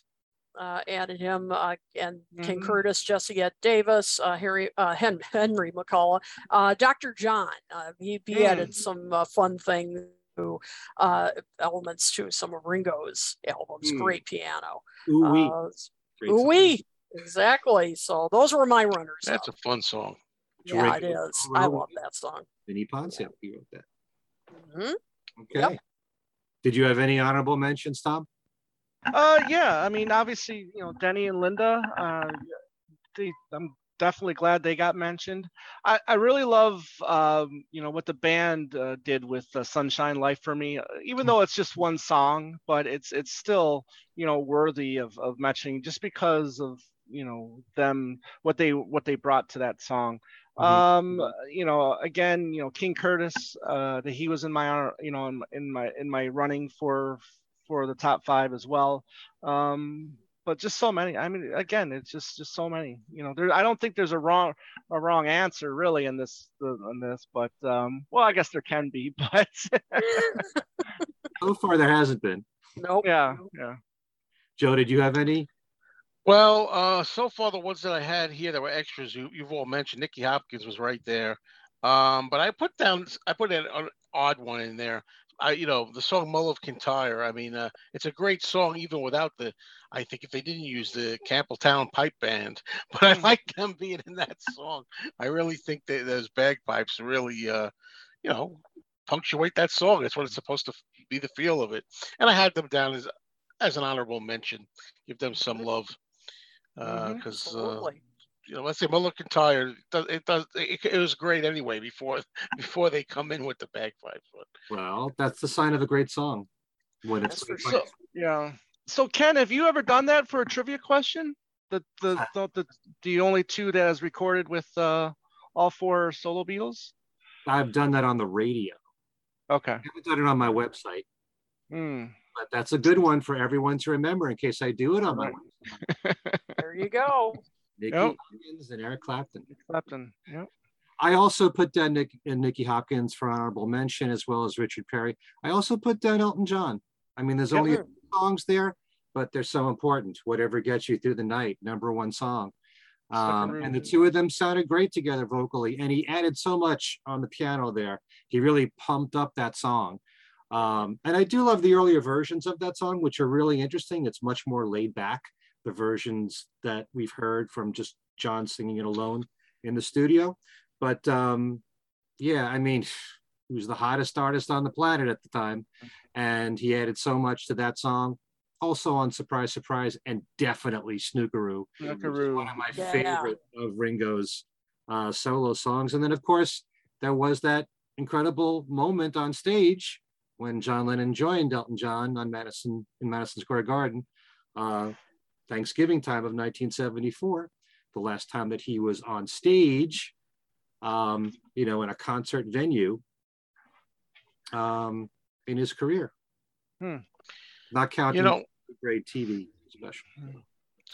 uh, added him, uh, and King
Mhm.
Curtis, Jesse Ed Davis, uh, Harry, uh, Hen- Henry McCullough, uh, Dr. John. Uh, he, he added some uh, fun thing to uh, elements to some of Ringo's albums.
Hmm.
Great piano.
Ooh wee.
Uh,
Great
ooh
song.
wee. Exactly. So those were my runners.
That's a fun song.
yeah, it
Drake.
is. I love that song.
Vinnie Poncia, he wrote that.
Mhm.
Okay. Did you have any honorable mentions, Tom?
Uh, yeah. I mean, obviously, you know, Denny and Linda. Uh, they, I'm definitely glad they got mentioned. I, I really love, um, you know, what the band uh, did with uh, "Sunshine Life" for me. uh, Even though it's just one song, but it's it's still, you know, worthy of of mentioning just because of you know them what they what they brought to that song.
Mhm.
Um, you know, again, you know, King Curtis, uh, that he was in my you know, in, in my in my running for for the top five as well. Um, but just so many. I mean, again, it's just just so many. You know, there. I don't think there's a wrong a wrong answer really in this in this, but um, well, I guess there can be, but
So far, there hasn't been.
Nope.
yeah, yeah.
Joe, did you have any?
Well, uh, so far the ones that I had here that were extras, you, you've all mentioned. Nicky Hopkins was right there, um, but I put down, I put an, an odd one in there. I, you know, the song "Mull of Kintyre." I mean, uh, it's a great song even without the. I think if they didn't use the Campbeltown Pipe Band, but I like them being in that song. I really think that those bagpipes really, uh, you know, punctuate that song. That's what it's supposed to be the feel of it. And I had them down as as an honorable mention. Give them some love because uh,
Absolutely.
You know, let's say Mull of Kintyre. It does. It does. It, it was great anyway before before they come in with the bagpipes. But
Well, that's the sign of a great song. When it's
That's for
played
So yeah. So Ken, have you ever done that for a trivia question? The the the the, the only two that is recorded with uh, all four solo Beatles.
I've done that on the radio.
Okay.
I haven't done it on my website,
Hmm.
but that's a good one for everyone to remember in case I do it on my
Right.
website.
There you go.
Nicky
Yep.
Hopkins and Eric Clapton.
Clapton. Yep.
I also put down Nick and Nicky Hopkins for honorable mention, as well as Richard Perry. I also put down Elton John. I mean, there's only a few songs there, but they're so important. Whatever gets you through the night, number one song. Um, and the two of them sounded great together vocally, and he added so much on the piano there. He really pumped up that song. Um, and I do love the earlier versions of that song, which are really interesting. It's much more laid back. The versions that we've heard from just John singing it alone in the studio. But um, yeah, I mean, he was the hottest artist on the planet at the time, and he added so much to that song. Also on Surprise Surprise, and definitely Snookeroo, which
Snookeroo.
one of my
Yeah.
favorite of Ringo's uh, solo songs. And then, of course, there was that incredible moment on stage when John Lennon joined Elton John on Madison in Madison Square Garden, uh, Thanksgiving time of 1974, the last time that he was on stage, um, you know, in a concert venue um, in his career.
Hmm.
Not counting
you know,
the great TV special.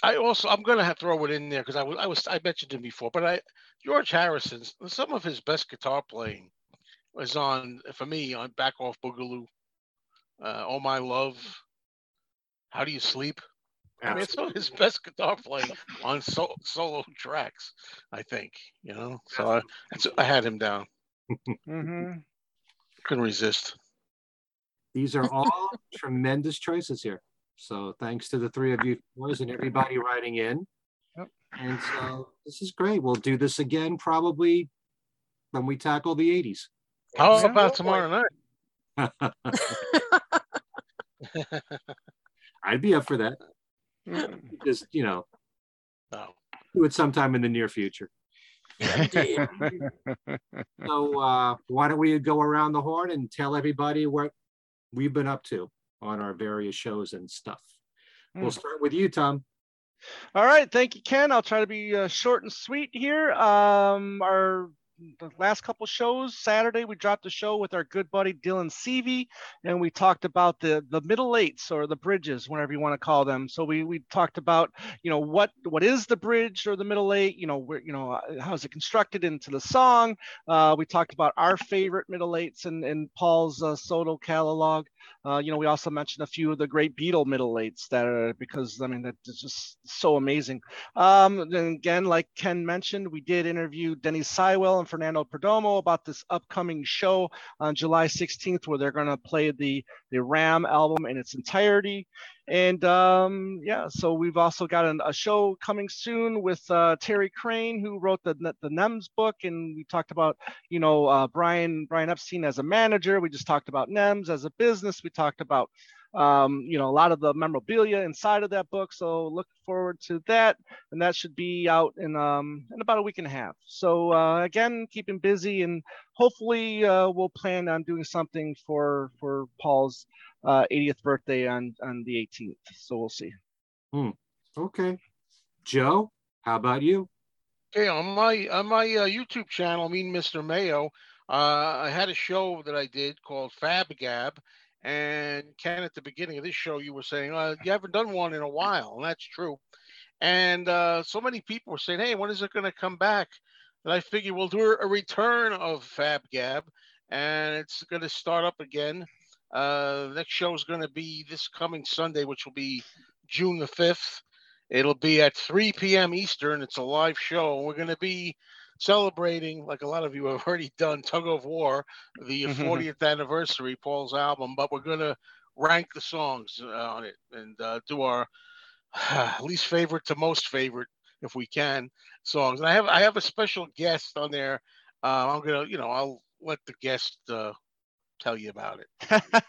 I also I'm gonna have to throw it in there because I was I was I mentioned him before, but I George Harrison's some of his best guitar playing was on for me on Back Off Boogaloo, uh, Oh My Love, How Do You Sleep. I mean, it's some of his best guitar playing on so, solo tracks. I think you know. So I, that's, I had him down.
Mm-hmm.
Couldn't resist.
These are all tremendous choices here. So thanks to the three of you boys and everybody writing in.
Yep.
And so this is great. We'll do this again probably when we tackle the 80s.
How
Yeah.
about tomorrow night?
I'd be up for that.
Mm-hmm.
Just, you know,
No.
do it sometime in the near future. So uh, why don't we go around the horn and tell everybody what we've been up to on our various shows and stuff.
Hmm.
We'll start with you, Tom.
All right, thank you, Ken. I'll try to be uh, short and sweet here. Um, our the last couple shows, Saturday we dropped a show with our good buddy Dylan Seavey, and we talked about the the middle eights or the bridges, whatever you want to call them. So we we talked about you know what what is the bridge or the middle eight, you know where you know uh, how is it constructed into the song. Uh, we talked about our favorite middle eights and in Paul's uh, solo catalog. Uh, you know, we also mentioned a few of the great Beatle middle eights that are because I mean that is just so amazing. Um, then again, like Ken mentioned, we did interview Denny Seiwell and Fernando Perdomo about this upcoming show on July 16th, where they're going to play the the Ram album in its entirety. And um, yeah, so we've also got an, a show coming soon with uh, Terry Crane, who wrote the the NEMS book, and we talked about you know uh, Brian Brian Epstein as a manager. We just talked about NEMS as a business. We talked about um, you know, a lot of the memorabilia inside of that book. So look forward to that. And that should be out in, um, in about a week and a half. So uh, again, keeping busy and hopefully uh, we'll plan on doing something for, for Paul's uh, 80th birthday on, on the 18th. So we'll see.
Hmm. Okay. Joe, how about you?
Okay, on my on my uh, YouTube channel, Mean Mr. Mayo, uh, I had a show that I did called Fab Gab, and Ken, at the beginning of this show, you were saying uh, you haven't done one in a while, and that's true. And uh, so many people were saying, "Hey, when is it going to come back?" And I figure we'll do a return of Fab Gab, and it's going to start up again. Uh, next show is going to be this coming Sunday, which will be June the fifth. It'll be at 3 p.m. Eastern. It's a live show. We're going to be celebrating, like a lot of you have already done, Tug of War, the 40th anniversary, Paul's album. But we're going to rank the songs uh, on it and uh, do our least favorite to most favorite, if we can, songs. And I have I have a special guest on there. Uh, I'm gonna, you know, I'll let the guest uh, tell you about it.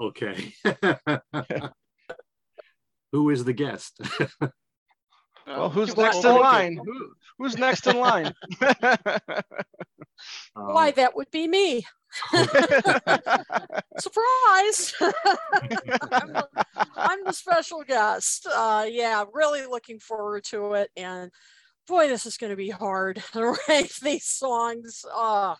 Okay. Who is the guest?
Well, who's
well,
next in line? Who, who's next in line?
Um,
Why, that would be me. Surprise! I'm, the, I'm the special guest. Uh, yeah, really looking forward to it. And boy, this is going to be hard to rank these songs. Uh,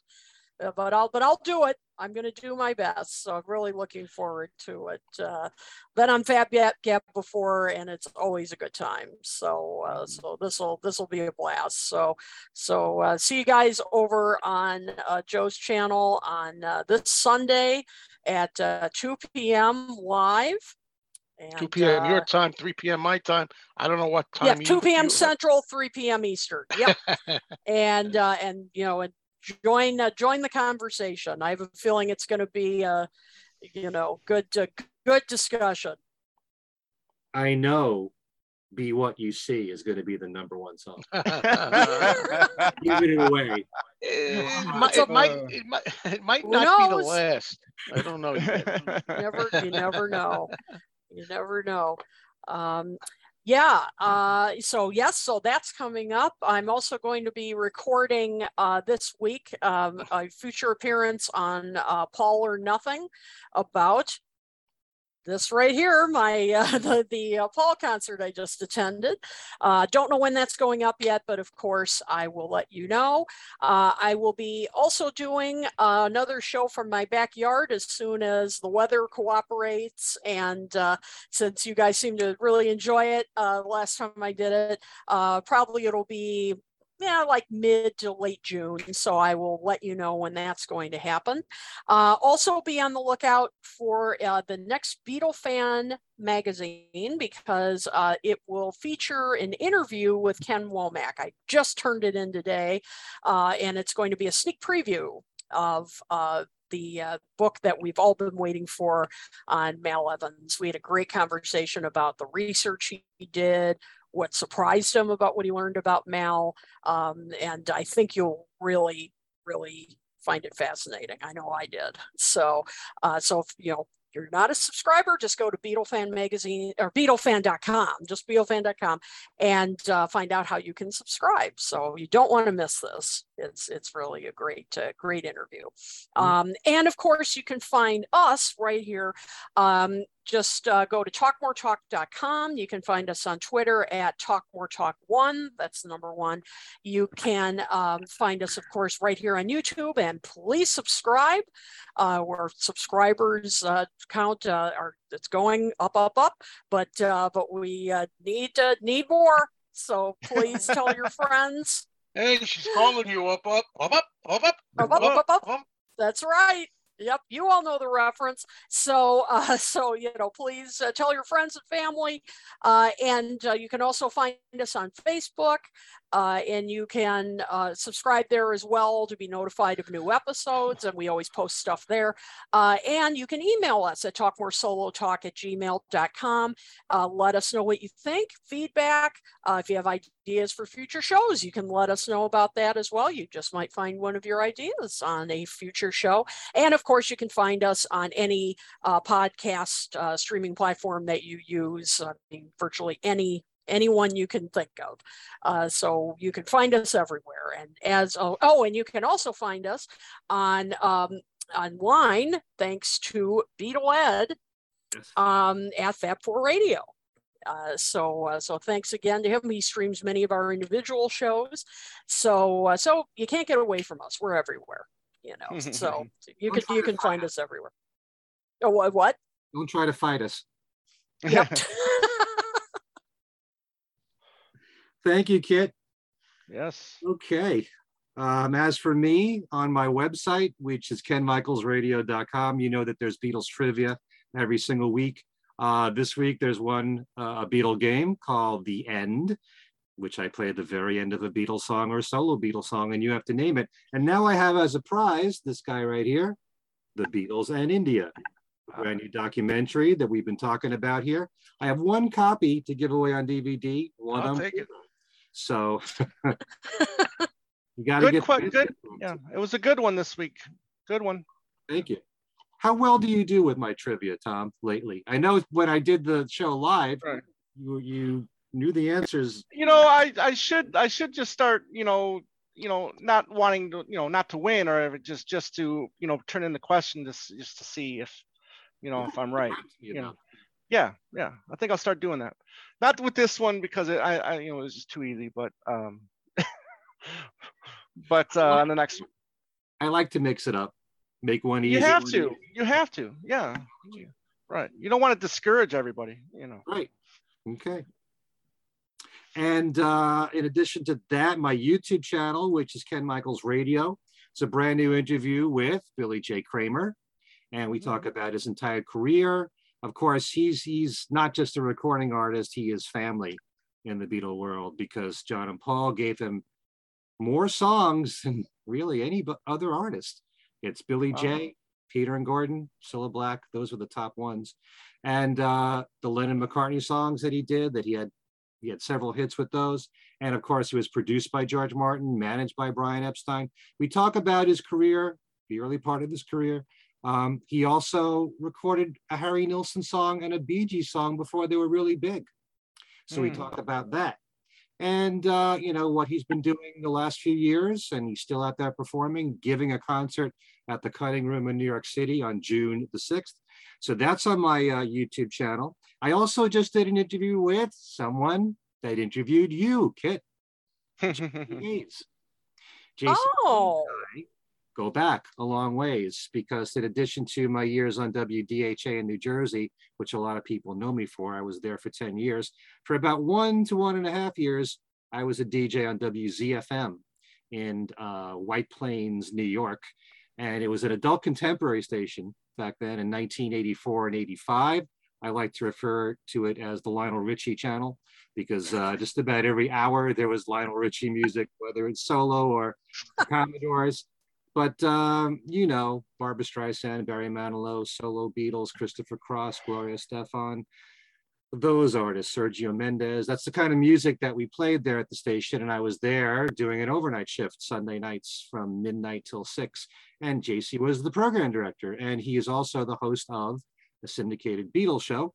but I'll but I'll do it. I'm going to do my best. So I'm really looking forward to it. Uh, been on Fab Gap, Gap before, and it's always a good time. So uh, so this will this will be a blast. So so uh, see you guys over on uh, Joe's channel on uh, this Sunday at uh, 2 p.m. live. And,
2 p.m.
uh,
your time, 3 p.m. my time. I don't know what time.
yeah, 2 p.m. Central, 3 p.m. Eastern. Yep. and uh, and you know and join uh, join the conversation. I have a feeling it's going to be uh, you know good uh, good discussion.
I know Be What You See is going to be the number one song. Give it away.
It
It's
might, it might, it might, it might
Who
not be the last. I don't know yet.
never you never know you never know um yeah uh so yes so that's coming up. I'm also going to be recording uh this week um a future appearance on uh paul or nothing about this right here, my uh, the the uh, Paul concert I just attended. Uh, don't know when that's going up yet, but of course I will let you know. Uh, I will be also doing uh, another show from my backyard as soon as the weather cooperates. And uh, since you guys seem to really enjoy it, last time I did it, probably it'll be yeah, like mid to late June. So I will let you know when that's going to happen. Uh, also, be on the lookout for uh, the next Beatlefan magazine because uh, it will feature an interview with Ken Womack. I just turned it in today, uh, and it's going to be a sneak preview of uh, the uh, book that we've all been waiting for on Mal Evans. We had a great conversation about the research he did, what surprised him about what he learned about Mal, um, and I think you'll really, really find it fascinating. I know I did. So, uh, so if you know you're not a subscriber, just go to Beatlefan magazine or Beatlefan.com, just Beatlefan.com, and uh, find out how you can subscribe. So you don't want to miss this. It's it's really a great uh, great interview. Um, and of course, you can find us right here. Um, just uh, go to talkmoretalk.com. You can find us on Twitter at talkmoretalk1. That's the number one. You can um, find us, of course, right here on YouTube. And please subscribe. Uh, where subscribers uh, count uh, are it's going up, up, up. But uh, but we uh, need uh, need more. So please tell your friends.
Hey, she's calling you up, up, up, up, up, up,
Up, up, up, up, up. That's right. Yep, you all know the reference. So, uh, so you know, please uh, tell your friends and family, uh, and uh, you can also find us on Facebook, uh, and you can uh, subscribe there as well to be notified of new episodes. And we always post stuff there. Uh, and you can email us at talkmoresolotalk at gmail.com. Uh, let us know what you think, feedback. Uh, if you have ideas for future shows, you can let us know about that as well. You just might find one of your ideas on a future show. And of course, you can find us on any uh, podcast streaming platform that you use. I mean, virtually any anyone you can think of. Uh, so you can find us everywhere. And as oh, oh, and you can also find us on um, online thanks to Beatle Ed um, at Fab4 Radio. Uh, so uh, so thanks again to him. He streams many of our individual shows. So uh, so you can't get away from us. We're everywhere. You know. So you can you can find us everywhere. Oh what? what?
Don't try to fight us.
Yep.
Thank you, Kit.
yes.
Okay. Um, as for me, on my website, which is kenmichaelsradio.com, you know that there's Beatles trivia every single week. Uh, this week, there's one, uh, a Beatle game called The End, which I play at the very end of a Beatles song or a solo Beatles song, and you have to name it. And now I have as a prize this guy right here, The Beatles and India, a brand new documentary that we've been talking about here. I have one copy to give away on DVD. One
I'll
on
take it.
So you got to
Good
get
que- good- Yeah, it was a good one this week. Good one.
Thank you. How well do you do with my trivia, Tom, lately? I know when I did the show live,
Right.
you, you knew the answers.
You know, I I should I should just start. You know, you know, not wanting to, you know, not to win or just just to, you know, turn in the question just just to see if, you know, if I'm right.
You
you
know.
know. Yeah, yeah. I think I'll start doing that. Not with this one because it, I, I, you know, it was just too easy. But, um, but uh, on the next, one.
I like to mix it up, make one easy.
you have to.
easy.
You have to. Yeah. Yeah. Right. You don't want to discourage everybody. You know.
Right. Okay. And uh, in addition to that, my YouTube channel, which is Ken Michaels Radio, it's a brand new interview with Billy J. Kramer, and we talk about his entire career. Of course, he's he's not just a recording artist; he is family in the Beatle world because John and Paul gave him more songs than really any other artist. It's Billy J, Peter and Gordon, Cilla Black; those were the top ones. And uh, the Lennon McCartney songs that he did that he had he had several hits with those. And of course he was produced by George Martin managed by Brian Epstein. We talk about his career the early part of his career um, he also recorded a Harry Nilsson song and a Bee Gees song before they were really big. So we
Hmm.
talk about that. And uh, you know what he's been doing the last few years and he's still out there performing giving a concert at the cutting room in new york city on june the 6th so that's on my uh, youtube channel. I also just did an interview with someone that interviewed you kit. Hayes. Jason
Oh,
I go back a long ways because in addition to my years on WDHA in New Jersey, which a lot of people know me for, I was there for 10 years. For about one to one and a half years, I was a DJ on WZFM in uh, White Plains, New York. And it was an adult contemporary station back then in 1984 and 85. I like to refer to it as the Lionel Richie channel because uh, just about every hour there was Lionel Richie music, whether it's solo or Commodores. But um, you know, Barbra Streisand, Barry Manilow, solo Beatles, Christopher Cross, Gloria Estefan, those artists, Sergio Mendes. That's the kind of music that we played there at the station. And I was there doing an overnight shift Sunday nights from midnight till six. And JC was the program director. And he is also the host of a syndicated Beatles show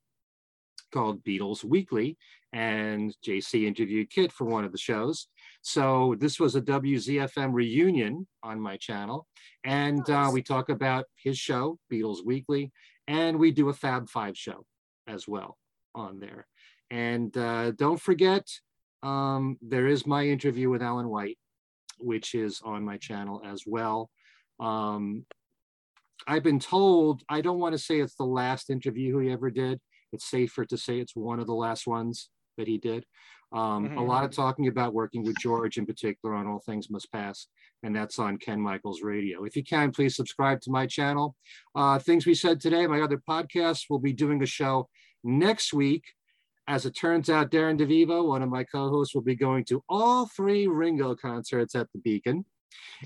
called Beatles Weekly. And JC interviewed Kit for one of the shows. So this was a WZFM reunion on my channel. And uh, we talk about his show, Beatles Weekly, and we do a Fab Five show as well on there. And uh, don't forget, um, there is my interview with Alan White, which is on my channel as well. Um, I've been told, I don't want to say it's the last interview he ever did. It's safer to say it's one of the last ones that he did. Um, A
Mhm.
lot of talking about working with George in particular on All Things Must Pass, and that's on Ken Michaels Radio. If you can, please subscribe to my channel. Uh, things we said today, my other podcasts, will be doing a show next week. As it turns out, Darren DeVivo, one of my co-hosts, will be going to all three Ringo concerts at the Beacon.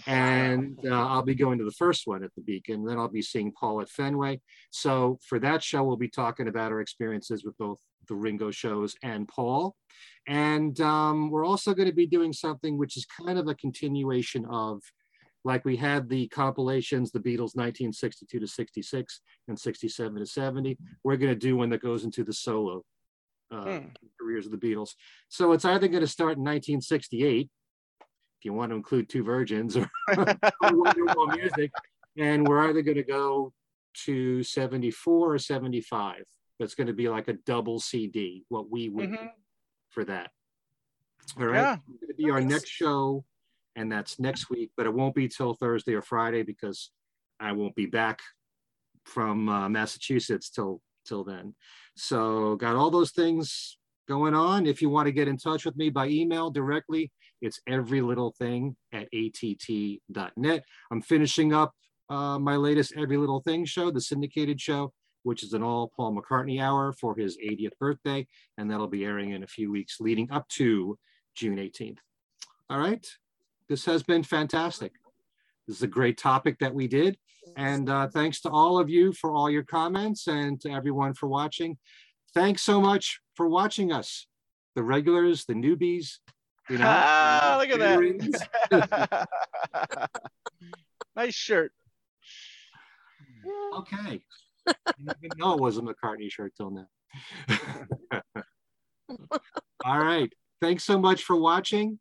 And uh, I'll be going to the first one at the Beacon. Then I'll be seeing Paul at Fenway. So for that show, we'll be talking about our experiences with both the Ringo shows and Paul. And um, we're also going to be doing something which is kind of a continuation of like we had the compilations, the Beatles 1962 to 66 and 67 to 70. We're going to do one that goes into the solo uh,
Hmm.
careers of the Beatles. So it's either going to start in 1968, if you want to include two virgins or music, and we're either going to go to 74 or 75. That's going to be like a double CD, what we would
Mhm.
for that. All right.
Yeah.
It's going to be our next show, and that's next week, but it won't be till Thursday or Friday because I won't be back from uh, Massachusetts till till then. So got all those things going on. If you want to get in touch with me by email directly, it's every little thing at att.net. I'm finishing up uh, my latest Every Little Thing show, the syndicated show, which is an all Paul McCartney hour for his 80th birthday, and that'll be airing in a few weeks leading up to June 18th. All right. This has been fantastic. This is a great topic that we did. And uh, thanks to all of you for all your comments and to everyone for watching. Thanks so much for watching us, the regulars, the newbies. You know,
Ah, look at that. nice shirt.
Okay. I didn't even know it was a McCartney shirt till now. all right. Thanks so much for watching.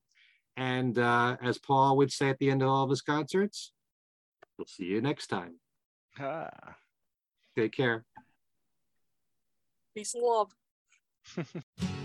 And uh, as Paul would say at the end of all of his concerts, we'll see you next time.
Ah.
Take care.
Peace and love.